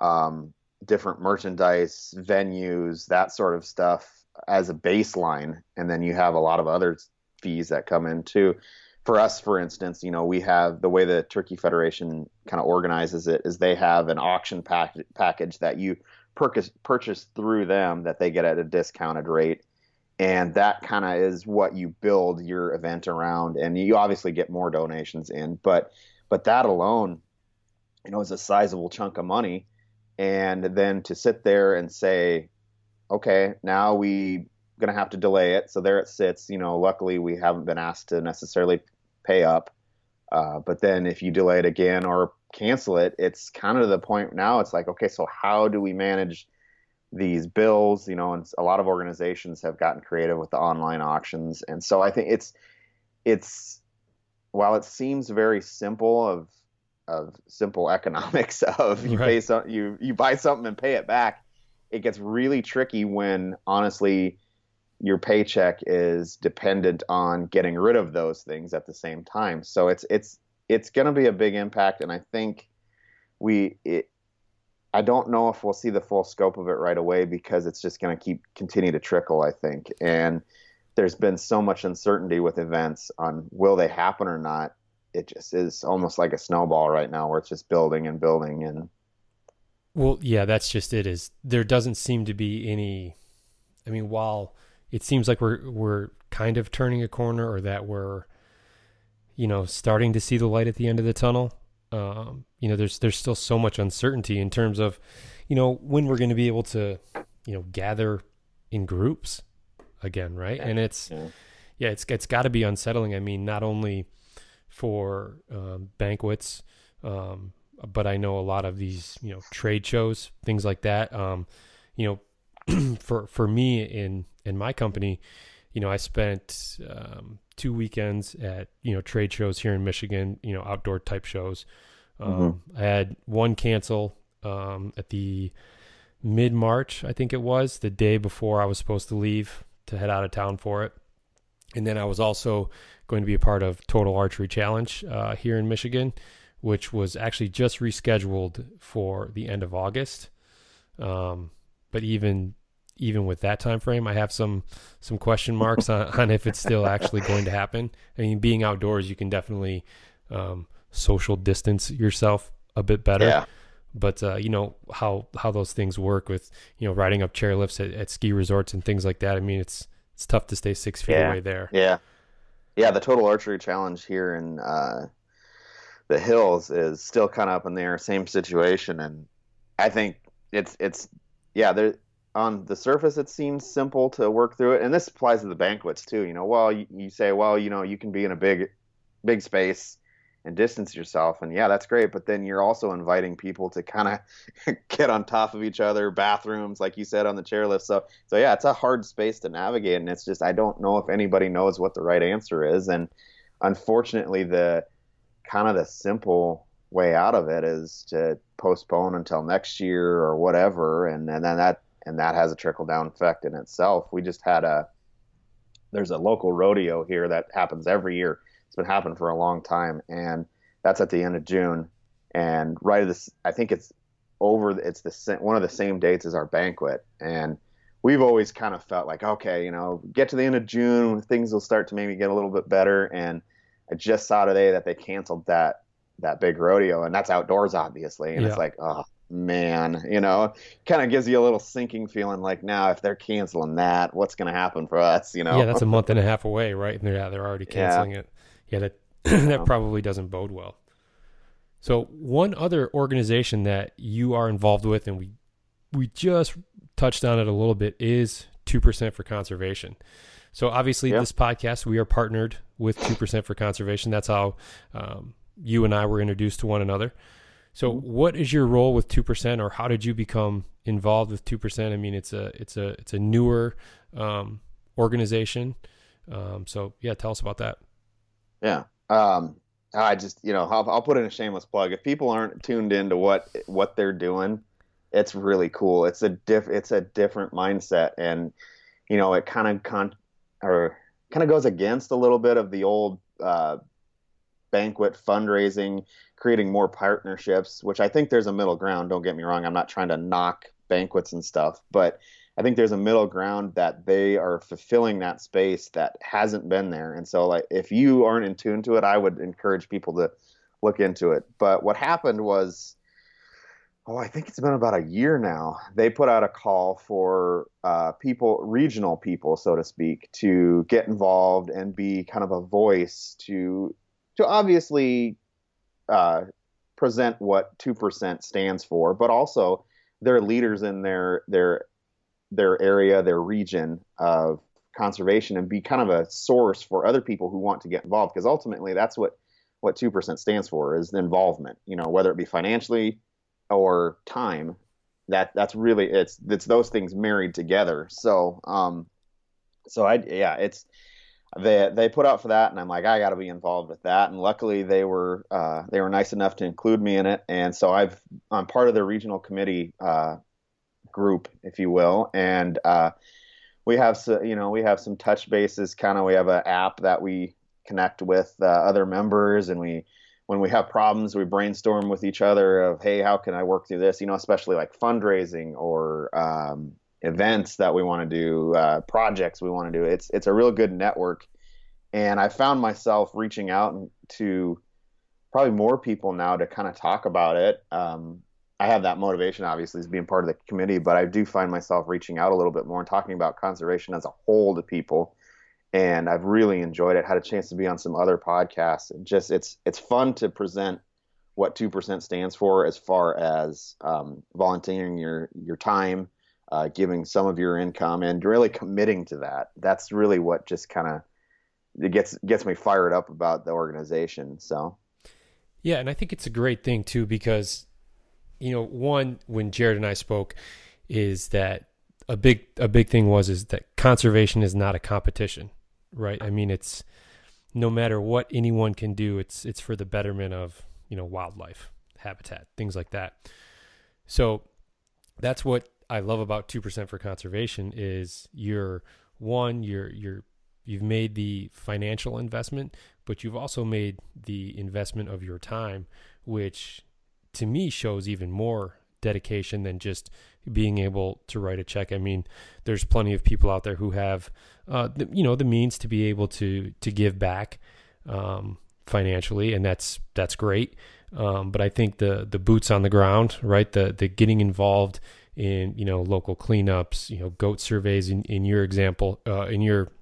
B: um, different merchandise, venues, that sort of stuff as a baseline, and then you have a lot of other fees that come in too. For us, for instance, you know we have the way the Turkey Federation kind of organizes it is they have an auction pack- package that you purchase purchase through them that they get at a discounted rate and that kind of is what you build your event around and you obviously get more donations in but but that alone you know is a sizable chunk of money. And then to sit there and say okay now we to have to delay it so there it sits you know luckily we haven't been asked to necessarily pay up uh, but then if you delay it again or cancel it it's kind of the point now it's like okay so how do we manage these bills, you know, and a lot of organizations have gotten creative with the online auctions. And so I think it's it's while it seems very simple of of simple economics of you right. pay some you you buy something and pay it back, it gets really tricky when honestly your paycheck is dependent on getting rid of those things at the same time. So it's it's it's going to be a big impact, and I think we it, I don't know if we'll see the full scope of it right away because it's just going to keep continue to trickle. I think, and there's been so much uncertainty with events on will they happen or not. It just is almost like a snowball right now, where it's just building and building and.
A: Well, yeah, that's just it. Is there doesn't seem to be any. I mean, while it seems like we're we're kind of turning a corner or that we're you know starting to see the light at the end of the tunnel um, you know there's there's still so much uncertainty in terms of you know when we're going to be able to you know gather in groups again right? And it's yeah, yeah it's it's got to be unsettling. I mean not only for um, banquets um, but i know a lot of these you know trade shows things like that. Um, you know for for me in in my company, you know, I spent um, two weekends at you know trade shows here in Michigan, you know, outdoor type shows. Um, mm-hmm. I had one cancel um, at the mid March, I think it was, the day before I was supposed to leave to head out of town for it. And then I was also going to be a part of Total Archery Challenge uh, here in Michigan, which was actually just rescheduled for the end of August. Um, but even even with that time frame, I have some some question marks on, on if it's still actually going to happen. I mean, being outdoors, you can definitely um, social distance yourself a bit better. Yeah. But uh, you know how how those things work with you know riding up chairlifts at, at ski resorts and things like that. I mean, it's it's tough to stay six feet
B: yeah.
A: away there.
B: Yeah, yeah. The total archery challenge here in uh, the hills is still kind of up in the air. Same situation, and I think it's it's yeah. There on the surface it seems simple to work through it. And this applies to the banquets too. You know well you, you, say well you know you can be in a big big space and distance yourself. And yeah that's great. But then you're also inviting people to kind of get on top of each other bathrooms like you said on the chairlift. So so yeah it's a hard space to navigate. And it's just i don't know if anybody knows what the right answer is. And unfortunately the kind of the simple way out of it is to postpone until next year or whatever. And, and then that and that has a trickle down effect in itself. We just had a there's a local rodeo here that happens every year. It's been happening for a long time, and that's at the end of June. And right at this, I think it's over. It's the one of the same dates as our banquet, and we've always kind of felt like, okay, you know, get to the end of June, things will start to maybe get a little bit better. And I just saw today that they canceled that that big rodeo, and that's outdoors, obviously. And yeah. it's like, oh man, you know, kind of gives you a little sinking feeling like now if they're canceling that, what's going to happen for us, you know?
A: Yeah, that's a month and a half away, right? And they're, yeah, they're already canceling yeah. it. Yeah, that that probably doesn't bode well. So, one other organization that you are involved with and we we just touched on it a little bit is 2% for conservation. So, obviously, yeah. this podcast, we are partnered with 2% for conservation. That's how um, you and I were introduced to one another. So, what is your role with two percent, or how did you become involved with two percent? I mean, it's a it's a it's a newer um, organization. Um, so, yeah, tell us about that.
B: Yeah, um, I just you know I'll, I'll, put in a shameless plug. If people aren't tuned into what what they're doing, it's really cool. It's a diff it's a different mindset, and you know it kind of con or kind of goes against a little bit of the old uh, banquet fundraising creating more partnerships, which I think there's a middle ground. Don't get me wrong. I'm not trying to knock banquets and stuff, but I think there's a middle ground that they are fulfilling that space that hasn't been there. And so, like, if you aren't in tune to it, I would encourage people to look into it. But what happened was, oh, I think it's been about a year now. They put out a call for uh, people, regional people, so to speak, to get involved and be kind of a voice to to obviously uh, present what two percent stands for, but also they're leaders in their their their area, their region of conservation, and be kind of a source for other people who want to get involved. Because ultimately, that's what what two percent stands for is involvement. You know, whether it be financially or time. That that's really it's it's those things married together. So um, so I yeah it's they they put out for that, and I'm like, I got to be involved with that. And luckily, they were uh, they were nice enough to include me in it, and so I've I'm part of the regional committee uh, group, if you will, and uh, we have so, you know we have some touch bases. Kind of, we have an app that we connect with uh, other members, and we when we have problems, we brainstorm with each other of hey, how can I work through this? You know, especially like fundraising or um, events that we want to do, uh, projects we want to do. It's it's a real good network, and I found myself reaching out to probably more people now to kind of talk about it. Um, I have that motivation, obviously, as being part of the committee, but I do find myself reaching out a little bit more and talking about conservation as a whole to people. And I've really enjoyed it. Had a chance to be on some other podcasts. And just it's it's fun to present what two percent stands for as far as um, volunteering your your time, uh, giving some of your income, and really committing to that. That's really what just kind of it gets gets me fired up about the organization. So,
A: yeah, and I think it's a great thing too because you know, one when Jared and I spoke is that a big a big thing was is that conservation is not a competition, right? I mean, it's no matter what anyone can do, it's it's for the betterment of you know wildlife habitat, things like that. So that's what I love about two percent for conservation is you're one you're you're you've made the financial investment, but you've also made the investment of your time, which to me shows even more dedication than just being able to write a check. I mean, there's plenty of people out there who have, uh, the, you know, the means to be able to to give back um, financially, and that's that's great. Um, but I think the the boots on the ground, right? The the getting involved in you know local cleanups, you know, goat surveys. In, in your example, uh, in your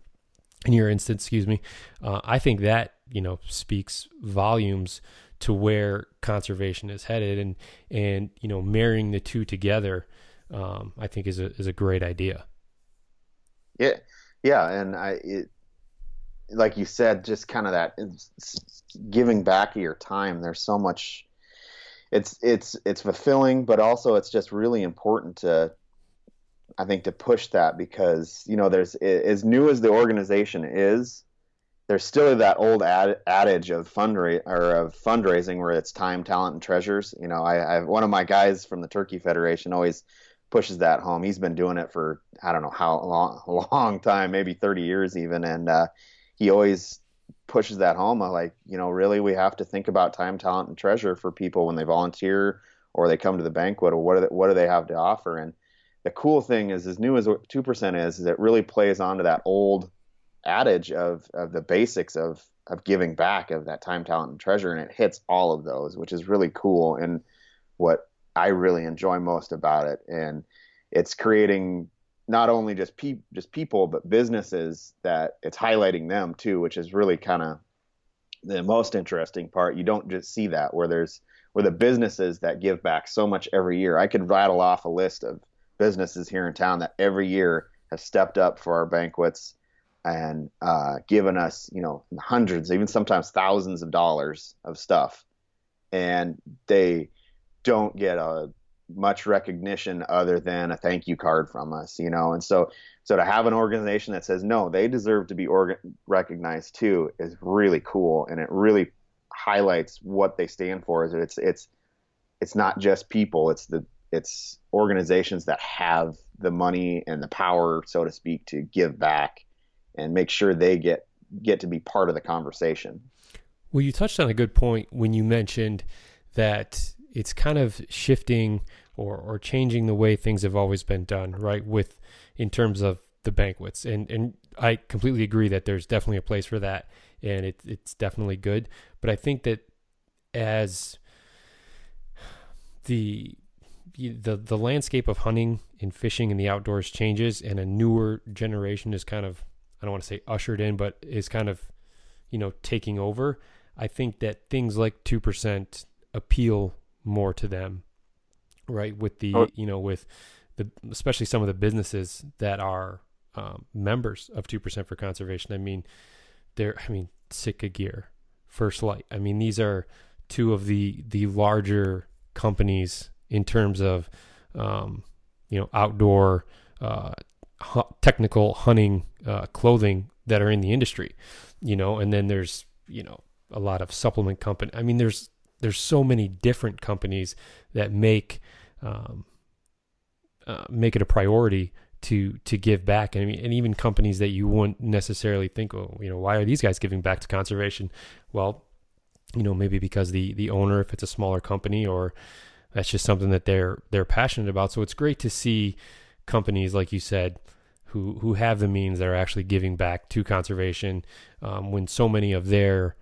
A: in your instance, excuse me, uh, I think that you know speaks volumes to where conservation is headed and and you know marrying the two together um, I think is a is a great idea.
B: Yeah, yeah, and I it, like you said, just kind of that giving back of your time. There's so much. It's it's it's fulfilling, but also it's just really important to, I think, to push that because you know there's as new as the organization is, there's still that old ad, adage of fundra- or of fundraising where it's time, talent, and treasures. You know, I, I one of my guys from the Turkey Federation always pushes that home. He's been doing it for I don't know how long, long time, maybe 30 years even, and uh, he always pushes that home. Like, you know, really, we have to think about time, talent, and treasure for people when they volunteer or they come to the banquet, or what do they, what do they have to offer? And the cool thing is, as new as two percent is, is it really plays onto that old adage of of the basics of of giving back of that time, talent, and treasure, and it hits all of those, which is really cool and what I really enjoy most about it. And it's creating not only just pe- just people, but businesses that it's highlighting them too, which is really kind of the most interesting part. You don't just see that where there's where the businesses that give back so much every year. I could rattle off a list of businesses here in town that every year have stepped up for our banquets and uh, given us, you know, hundreds, even sometimes thousands of dollars of stuff, and they don't get a much recognition other than a thank you card from us, you know. And so, so to have an organization that says no, they deserve to be recognized too, is really cool, and it really highlights what they stand for. Is it's it's it's not just people; it's the it's organizations that have the money and the power, so to speak, to give back and make sure they get get to be part of the conversation.
A: Well, you touched on a good point when you mentioned that it's kind of shifting or or changing the way things have always been done, right? With in terms of the banquets, and and I completely agree that there's definitely a place for that, and it, it's definitely good. But I think that as the the the landscape of hunting and fishing in the outdoors changes, and a newer generation is kind of I don't want to say ushered in, but is kind of, you know, taking over. I think that things like 2% appeal more to them, right? With the, oh. you know, with the, especially some of the businesses that are um, members of 2% for conservation. I mean, they're, I mean, Sitka Gear, First Lite. I mean, these are two of the, the larger companies in terms of, um, you know, outdoor, uh, technical hunting uh, clothing that are in the industry, you know, and then there's, you know, a lot of supplement company. I mean, there's, there's so many different companies that make, um, uh, make it a priority to to give back. And and even companies that you wouldn't necessarily think, oh, you know, why are these guys giving back to conservation? Well, you know, maybe because the the owner, if it's a smaller company, or that's just something that they're they're passionate about. So it's great to see companies like you said who who have the means that are actually giving back to conservation um, when so many of their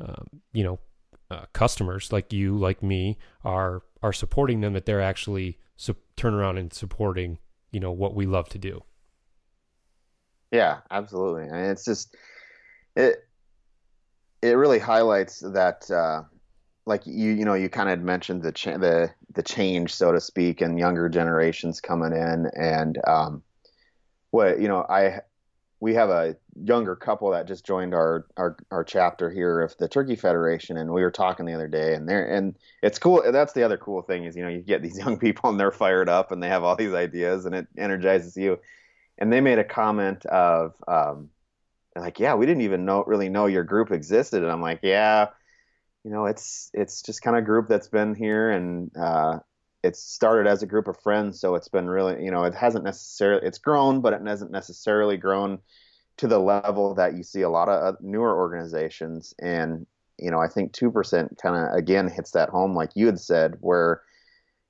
A: um, you know uh, customers like you like me are are supporting them that they're actually su- turn around and supporting you know what we love to do.
B: Yeah absolutely. And it's just it it really highlights that uh, like you you know you kind of mentioned the cha- the the change so to speak and younger generations coming in and um, what you know I we have a younger couple that just joined our, our our chapter here of the Turkey Federation, and we were talking the other day, and there and it's cool. That's the other cool thing is you know you get these young people and they're fired up and they have all these ideas and it energizes you. And they made a comment of um, like, yeah, we didn't even know really know your group existed, and I'm like, yeah, you know, it's it's just kind of group that's been here and uh, it's started as a group of friends, so it's been really, you know, it hasn't necessarily it's grown, but it hasn't necessarily grown to the level that you see a lot of uh, newer organizations. And you know, I think two percent kind of again hits that home, like you had said, where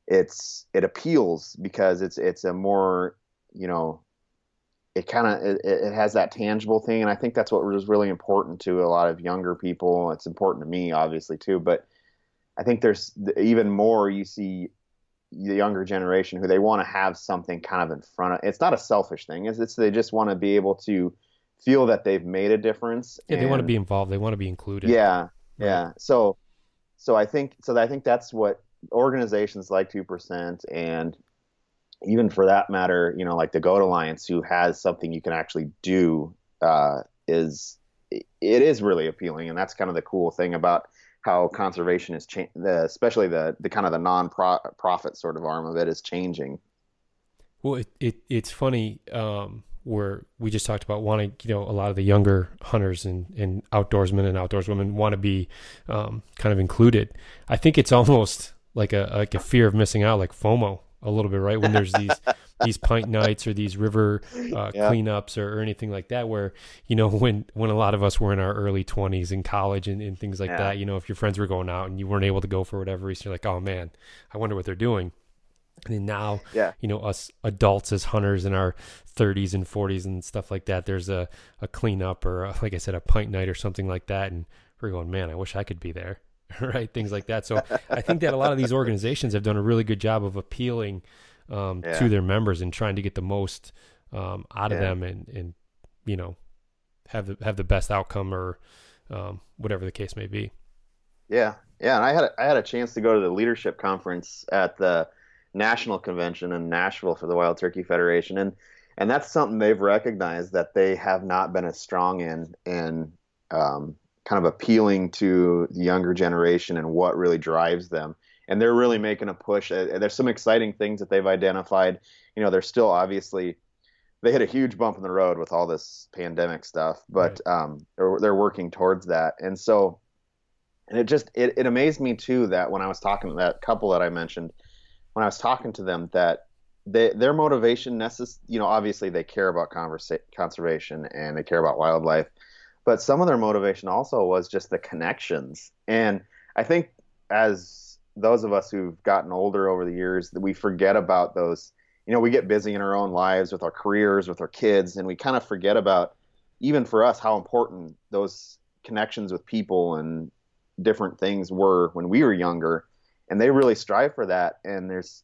B: it's it appeals because it's it's a more you know it kind of it, it, has that tangible thing and i think that's what was really important to a lot of younger people it's important to me obviously too but i think there's even more you see the younger generation who they want to have something kind of in front of it's not a selfish thing. It's, it's they just want to be able to feel that they've made a difference
A: yeah and, they want to be involved. They want to be included.
B: Yeah right. yeah. So so i think so i think that's what organizations like 2% and even for that matter you know like the goat alliance who has something you can actually do uh, is it is really appealing. And that's kind of the cool thing about how conservation is changing, especially the the kind of the non-profit sort of arm of it is changing.
A: Well, it, it it's funny um, where we just talked about wanting, you know, a lot of the younger hunters and, and outdoorsmen and outdoorswomen want to be um, kind of included. I think it's almost like a like a fear of missing out, like FOMO a little bit, right? When there's these these pint nights or these river uh, yeah. cleanups or, or, anything like that, where you know when when a lot of us were in our early twenties in college and, and things like yeah. that, you know, if your friends were going out and you weren't able to go for whatever reason, you're like, oh man, I wonder what they're doing. And now,
B: yeah.
A: you know, us adults as hunters in our 30s and 40s and stuff like that, there's a, a cleanup or, a, like I said, a pint night or something like that. And we're going, man, I wish I could be there. right? Things like that. So I think that a lot of these organizations have done a really good job of appealing um, yeah. to their members and trying to get the most um, out of them and, and, you know, have the, have the best outcome or um, whatever the case may be.
B: Yeah. Yeah. And I had, a, I had a chance to go to the leadership conference at the national convention in Nashville for the Wild Turkey Federation. And, and that's something they've recognized that they have not been as strong in, in, um, kind of appealing to the younger generation and what really drives them. And they're really making a push. Uh, there's some exciting things that they've identified. You know, they're still obviously they hit a huge bump in the road with all this pandemic stuff, but right. um, they're, they're working towards that. And so, and it just it, it amazed me too that when I was talking to that couple that I mentioned, when I was talking to them, that they, their motivation necess- you know obviously they care about conversa- conservation and they care about wildlife but some of their motivation also was just the connections. And I think as those of us who've gotten older over the years, we forget about those. You know, we get busy in our own lives with our careers, with our kids, and we kind of forget about, even for us, how important those connections with people and different things were when we were younger. And they really strive for that. And there's,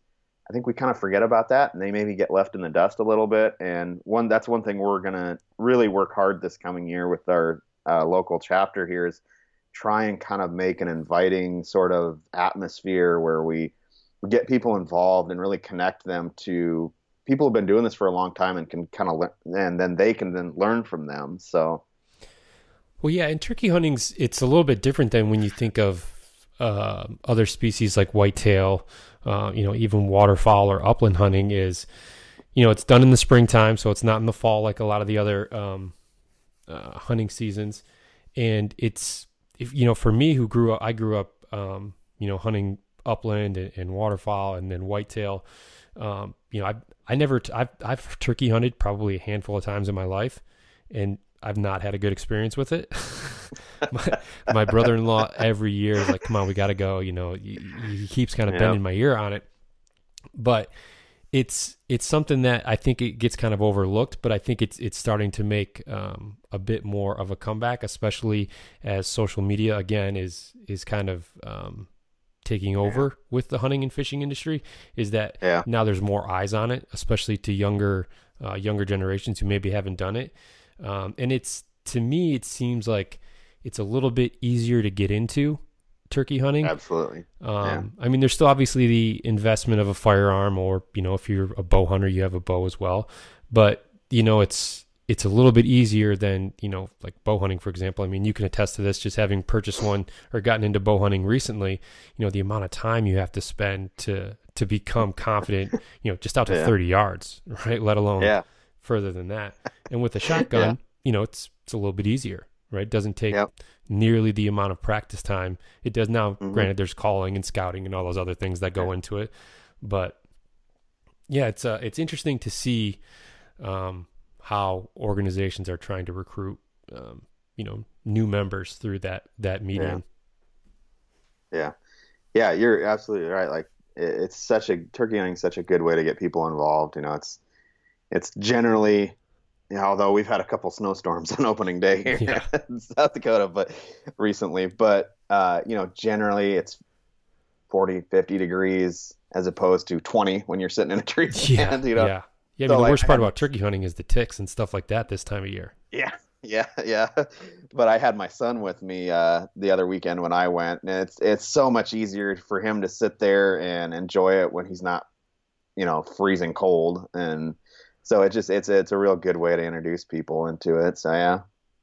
B: I think we kind of forget about that, and they maybe get left in the dust a little bit. And one that's one thing we're gonna really work hard this coming year with our uh, local chapter here is try and kind of make an inviting sort of atmosphere where we get people involved and really connect them to people who've been doing this for a long time and can kind of learn, and then they can then learn from them. So,
A: well, yeah, in turkey hunting's it's a little bit different than when you think of uh, other species like whitetail, uh, you know, even waterfowl or upland hunting is, you know, it's done in the springtime, so it's not in the fall like a lot of the other um, uh, hunting seasons. And it's, if you know, for me who grew up, I grew up, um, you know, hunting upland and, and waterfowl and then whitetail. Um, you know, I I never t- I've I've turkey hunted probably a handful of times in my life, and I've not had a good experience with it. my, my brother-in-law every year is like, "Come on, we got to go." You know, he, he keeps kind of
B: Yeah.
A: bending my ear on it, but it's it's something that I think it gets kind of overlooked, but I think it's it's starting to make um, a bit more of a comeback, especially as social media again is is kind of um, taking over with the hunting and fishing industry. Is that
B: Yeah.
A: now there's more eyes on it, especially to younger uh, younger generations who maybe haven't done it, um, and it's to me it seems like it's a little bit easier to get into turkey hunting.
B: Absolutely.
A: Um, I mean, there's still obviously the investment of a firearm, or you know, if you're a bow hunter, you have a bow as well. But you know, it's it's a little bit easier than you know, like bow hunting, for example. I mean, you can attest to this, just having purchased one or gotten into bow hunting recently. You know, the amount of time you have to spend to to become confident. You know, just out to
B: Yeah.
A: 30 yards, right? Let alone
B: Yeah.
A: further than that. And with a shotgun, you know, it's it's a little bit easier, right? It doesn't take
B: Yep.
A: Nearly the amount of practice time it does now.
B: Mhm.
A: Granted, there's calling and scouting and all those other things that go
B: Yeah.
A: into it, but yeah, it's uh, it's interesting to see um, how organizations are trying to recruit, um, you know, new members through that that medium.
B: Yeah. Yeah, you're absolutely right. Like it- it's such a turkey hunting such a good way to get people involved. You know, it's it's generally know, although we've had a couple snowstorms on opening day here
A: Yeah.
B: in South Dakota, but recently, but uh, you know, generally it's 40, 50 degrees as opposed to 20 when you're sitting in a tree
A: Yeah,
B: stand, you know.
A: yeah, yeah. I
B: So,
A: the
B: like,
A: worst part about turkey hunting is the ticks and stuff like that this time of year.
B: Yeah, yeah, yeah. But I had my son with me uh, the other weekend when I went, and it's it's so much easier for him to sit there and enjoy it when he's not, you know, freezing cold, and so it just it's it's a real good way to introduce people into it. So yeah,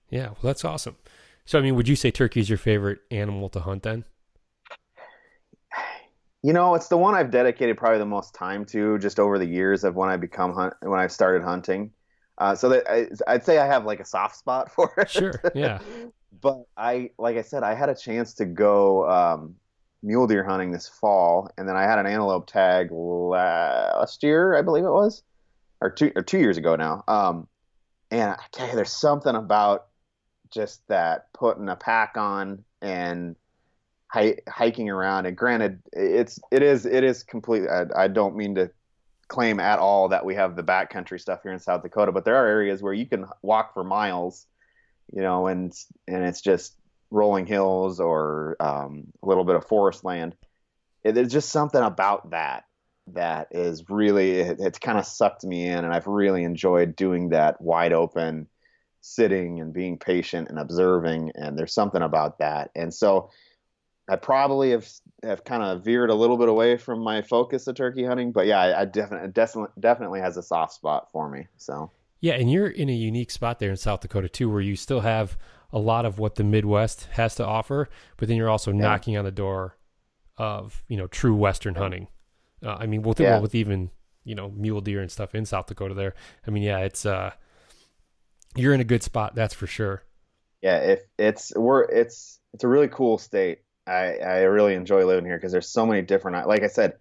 A: Yeah, well, that's awesome. So, I mean, would you say turkey is your favorite animal to hunt then?
B: you know, it's the one I've dedicated probably the most time to just over the years of when I become hunt when I've started hunting. Uh, so that I, I'd say I have like a soft spot for it.
A: Sure, yeah.
B: but I, like I said, I had a chance to go um, mule deer hunting this fall, and then I had an antelope tag last year, I believe it was, or two or two years ago now. Um, and I tell you, there's something about just that putting a pack on and hi- hiking around. And granted, it's it is it is completely. I, I don't mean to claim at all that we have the backcountry stuff here in South Dakota, but there are areas where you can walk for miles, you know, and and it's just rolling hills or um, a little bit of forest land. It, there's just something about that that is really it, it's kind of sucked me in, and I've really enjoyed doing that wide open, sitting and being patient and observing. And there's something about that, and so. I probably have have kind of veered a little bit away from my focus of turkey hunting, but yeah, I, I definitely definitely definitely has a soft spot for me. So
A: Yeah, and you're in a unique spot there in South Dakota too, where you still have a lot of what the Midwest has to offer, but then you're also knocking on the door of you know true Western hunting. Uh, I mean, with
B: Yeah.
A: well, with even you know mule deer and stuff in South Dakota there. I mean, yeah, it's uh, you're in a good spot, that's for sure.
B: yeah, if it's we're it's it's a really cool state. I I really enjoy living here because there's so many different. Like I said,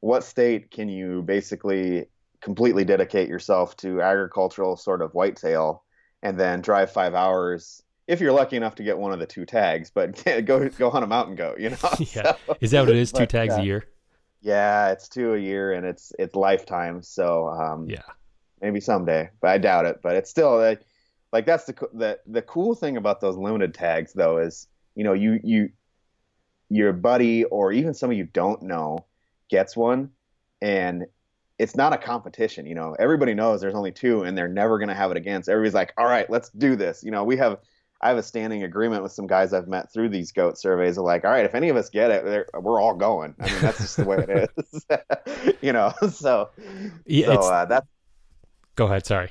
B: what state can you basically completely dedicate yourself to agricultural sort of whitetail and then drive five hours? If you're lucky enough to get one of the two tags, but go go hunt a mountain goat, you know.
A: Yeah.
B: So-
A: Is that what it is? Two
B: But,
A: tags
B: uh,
A: a year?
B: Yeah, it's two a year and it's it's lifetime. So um,
A: Yeah.
B: maybe someday, but I doubt it. But it's still like, like that's the the the cool thing about those limited tags though is you know you you your buddy or even somebody you don't know gets one and it's not a competition you know everybody knows there's only two and they're never going to have it against everybody's like all right let's do this you know we have I have a standing agreement with some guys I've met through these goat surveys. Of like, all right, if any of us get it, we're all going. I mean, that's just the way it is, you know. So,
A: Yeah,
B: so uh, that's
A: go ahead. Sorry.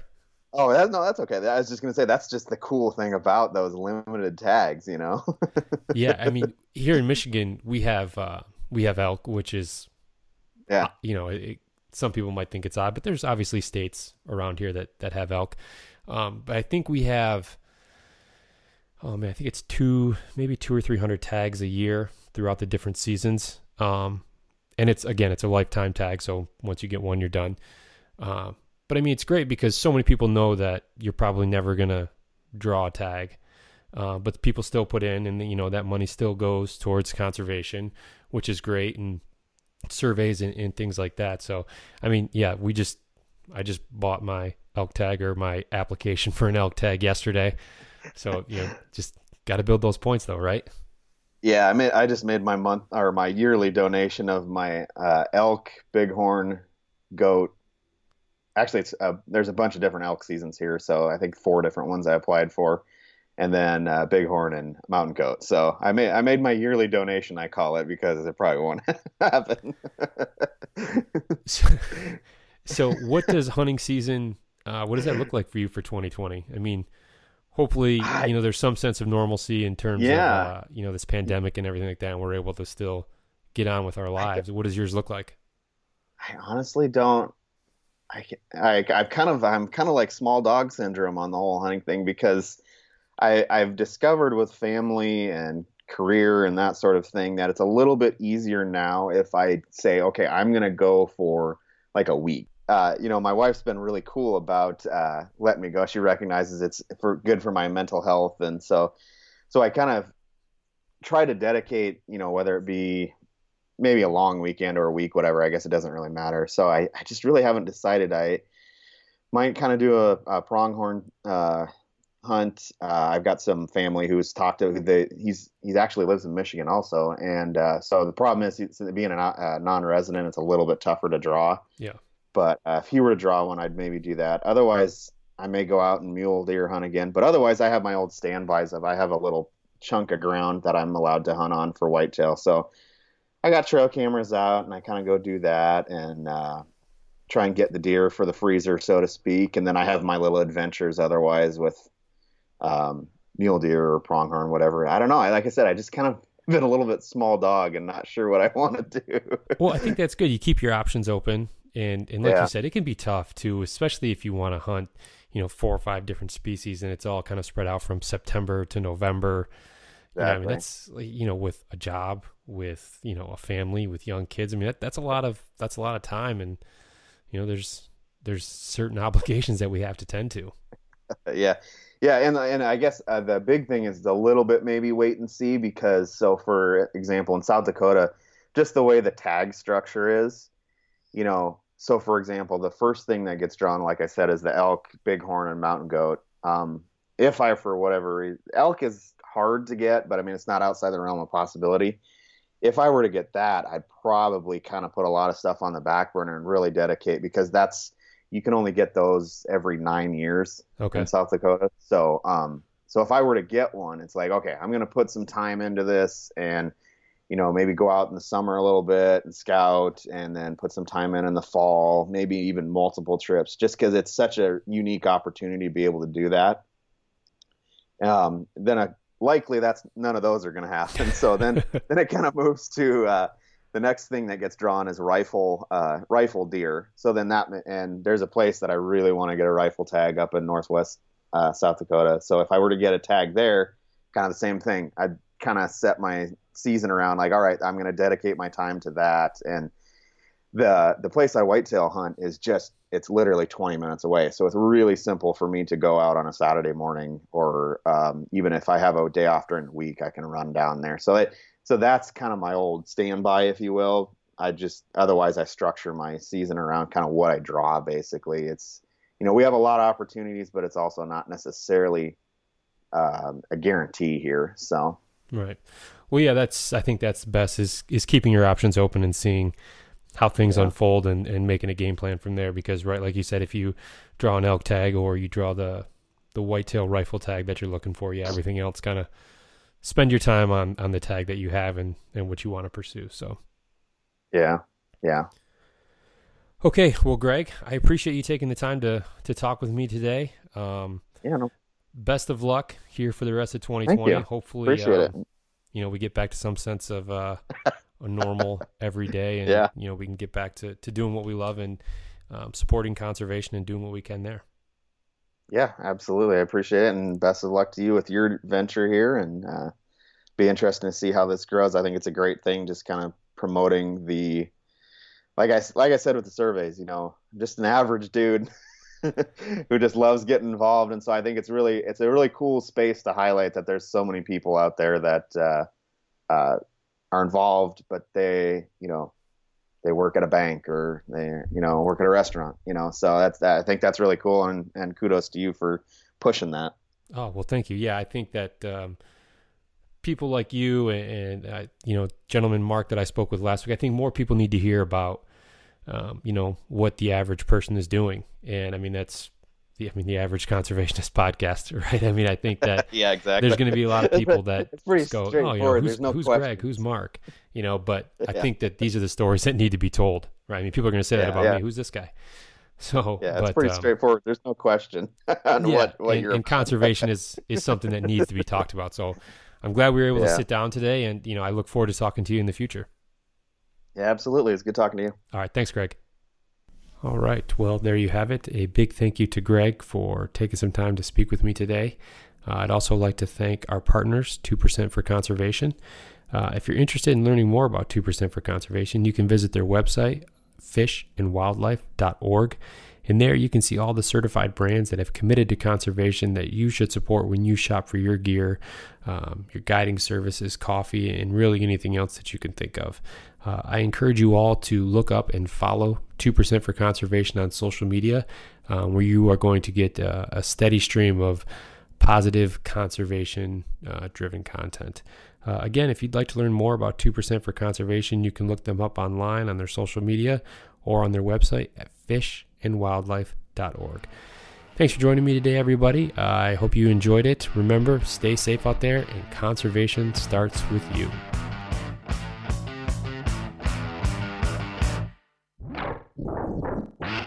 B: Oh, that, no, that's okay. I was just gonna say that's just the cool thing about those limited tags, you know.
A: Yeah, I mean, here in Michigan, we have uh, we have elk, which is
B: yeah,
A: you know, it, it- some people might think it's odd, but there's obviously states around here that that have elk. Um, but I think we have, oh man, I think it's two, maybe two or three hundred tags a year throughout the different seasons. Um, and it's again, it's a lifetime tag. So once you get one, you're done. Uh, but I mean, it's great because so many people know that you're probably never gonna draw a tag. Uh, but people still put in, and you know that money still goes towards conservation, which is great, and surveys and, and things like that. So, I mean, yeah, we just I just bought my elk tag or my application for an elk tag yesterday. So you know, just got to build those points though, right?
B: Yeah, I made I just made my month or my yearly donation of my uh, elk, bighorn, goat. Actually, it's uh, there's a bunch of different elk seasons here, so I think four different ones I applied for and then uh, bighorn and mountain goat. So I made I made my yearly donation. I call it because it probably won't happen.
A: so, so, what does hunting season? Uh, what does that look like for you for 2020? I mean, hopefully, you know, there's some sense of normalcy in terms yeah. of uh, you know this pandemic and everything like that, and we're able to still get on with our lives. What does yours look like?
B: I honestly don't. I, I I've kind of I'm kind of like small dog syndrome on the whole hunting thing because I, I've discovered with family and career and that sort of thing that it's a little bit easier now if I say, okay, I'm going to go for like a week. Uh, you know, my wife's been really cool about uh, letting me go. She recognizes it's for good for my mental health, and so, so I kind of try to dedicate, you know, whether it be maybe a long weekend or a week, whatever. I guess it doesn't really matter. So I, I just really haven't decided. I might kind of do a, a pronghorn uh, hunt. Uh, I've got some family who's talked to. The, he's he's actually lives in Michigan also, and uh, so the problem is being a non-resident, it's a little bit tougher to draw.
A: Yeah.
B: But uh, if he were to draw one, I'd maybe do that. Otherwise, I may go out and mule deer hunt again. But otherwise, I have my old standbys of I have a little chunk of ground that I'm allowed to hunt on for whitetail. So I got trail cameras out, and I kind of go do that and uh, try and get the deer for the freezer, so to speak. And then I have my little adventures otherwise with um, mule deer or pronghorn, whatever. I don't know. I, like I said, I just kind of been a little bit small dog and not sure what I want to do.
A: well, I think that's good. You keep your options open, and and like yeah. you said, it can be tough too, especially if you want to hunt, you know, four or five different species, and it's all kind of spread out from September to November. Exactly. I mean, that's you know, with a job, with you know, a family, with young kids. I mean, that, that's a lot of that's a lot of time, and you know, there's there's certain obligations that we have to tend to.
B: yeah, yeah, and and I guess uh, the big thing is a little bit maybe wait and see because so for example in South Dakota, just the way the tag structure is, you know, so for example the first thing that gets drawn, like I said, is the elk, bighorn, and mountain goat. Um, if I for whatever reason, elk is hard to get, but I mean it's not outside the realm of possibility. If I were to get that, I'd probably kind of put a lot of stuff on the back burner and really dedicate because that's you can only get those every nine years
A: okay.
B: in South Dakota. So, um, so if I were to get one, it's like, okay, I'm going to put some time into this and, you know, maybe go out in the summer a little bit and scout and then put some time in in the fall, maybe even multiple trips, just because it's such a unique opportunity to be able to do that. Um, then a, likely that's none of those are going to happen. So then, then it kind of moves to, uh, the next thing that gets drawn is rifle uh, rifle deer. So then that and there's a place that I really want to get a rifle tag up in northwest uh, South Dakota. So if I were to get a tag there, kind of the same thing. I'd kind of set my season around like, all right, I'm going to dedicate my time to that. And the the place I whitetail hunt is just it's literally 20 minutes away. So it's really simple for me to go out on a Saturday morning, or um, even if I have a day off during the week, I can run down there. So it so that's kind of my old standby, if you will. I just otherwise I structure my season around kind of what I draw. Basically, it's you know we have a lot of opportunities, but it's also not necessarily um, a guarantee here. So
A: right. Well, yeah, that's I think that's best is is keeping your options open and seeing how things yeah. unfold and, and making a game plan from there. Because right, like you said, if you draw an elk tag or you draw the the whitetail rifle tag that you're looking for, yeah, everything else kind of spend your time on on the tag that you have and and what you want to pursue. So,
B: yeah, yeah.
A: Okay, well, Greg, I appreciate you taking the time to to talk with me today. Um,
B: yeah, no.
A: Best of luck here for the rest of 2020. Hopefully,
B: appreciate um,
A: it. You know, we get back to some sense of uh, a normal every day, and
B: yeah.
A: you know, we can get back to to doing what we love and um, supporting conservation and doing what we can there.
B: Yeah, absolutely. I appreciate it, and best of luck to you with your venture here. And uh, be interesting to see how this grows. I think it's a great thing, just kind of promoting the like I like I said with the surveys, you know, just an average dude who just loves getting involved, and so I think it's really it's a really cool space to highlight that there's so many people out there that uh, uh, are involved, but they you know they work at a bank or they you know work at a restaurant, you know. So that's I think that's really cool, and and kudos to you for pushing that.
A: Oh well, thank you. Yeah, I think that. Um people like you and, and uh, you know, gentleman Mark that I spoke with last week, I think more people need to hear about, um, you know, what the average person is doing. And I mean, that's the, I mean, the average conservationist podcast, right? I mean, I think that
B: yeah, exactly.
A: There's going to be a lot of people that
B: it's
A: go, oh, you know, who's,
B: no
A: who's Greg, who's Mark, you know, but I yeah. think that these are the stories that need to be told, right? I mean, people are going to say yeah, that about yeah. me. Who's this guy? So
B: yeah, it's
A: but,
B: pretty um, straightforward. There's no question on yeah, what, what
A: and, and conservation is is something that needs to be talked about. So I'm glad we were able yeah. to sit down today, and you know, I look forward to talking to you in the future.
B: Yeah, absolutely. It's good talking to you.
A: All right, thanks, Greg. All right, well, there you have it. A big thank you to Greg for taking some time to speak with me today. Uh, I'd also like to thank our partners, 2% for Conservation. Uh, if you're interested in learning more about 2% for Conservation, you can visit their website, fishandwildlife.org. And there you can see all the certified brands that have committed to conservation that you should support when you shop for your gear, um, your guiding services, coffee, and really anything else that you can think of. Uh, I encourage you all to look up and follow 2% for Conservation on social media, um, where you are going to get a steady stream of positive conservation uh, driven content. Uh, again, if you'd like to learn more about 2% for Conservation, you can look them up online on their social media or on their website at wildlife.org. Thanks for joining me today, everybody. I hope you enjoyed it. Remember, stay safe out there, and conservation starts with you. Wow.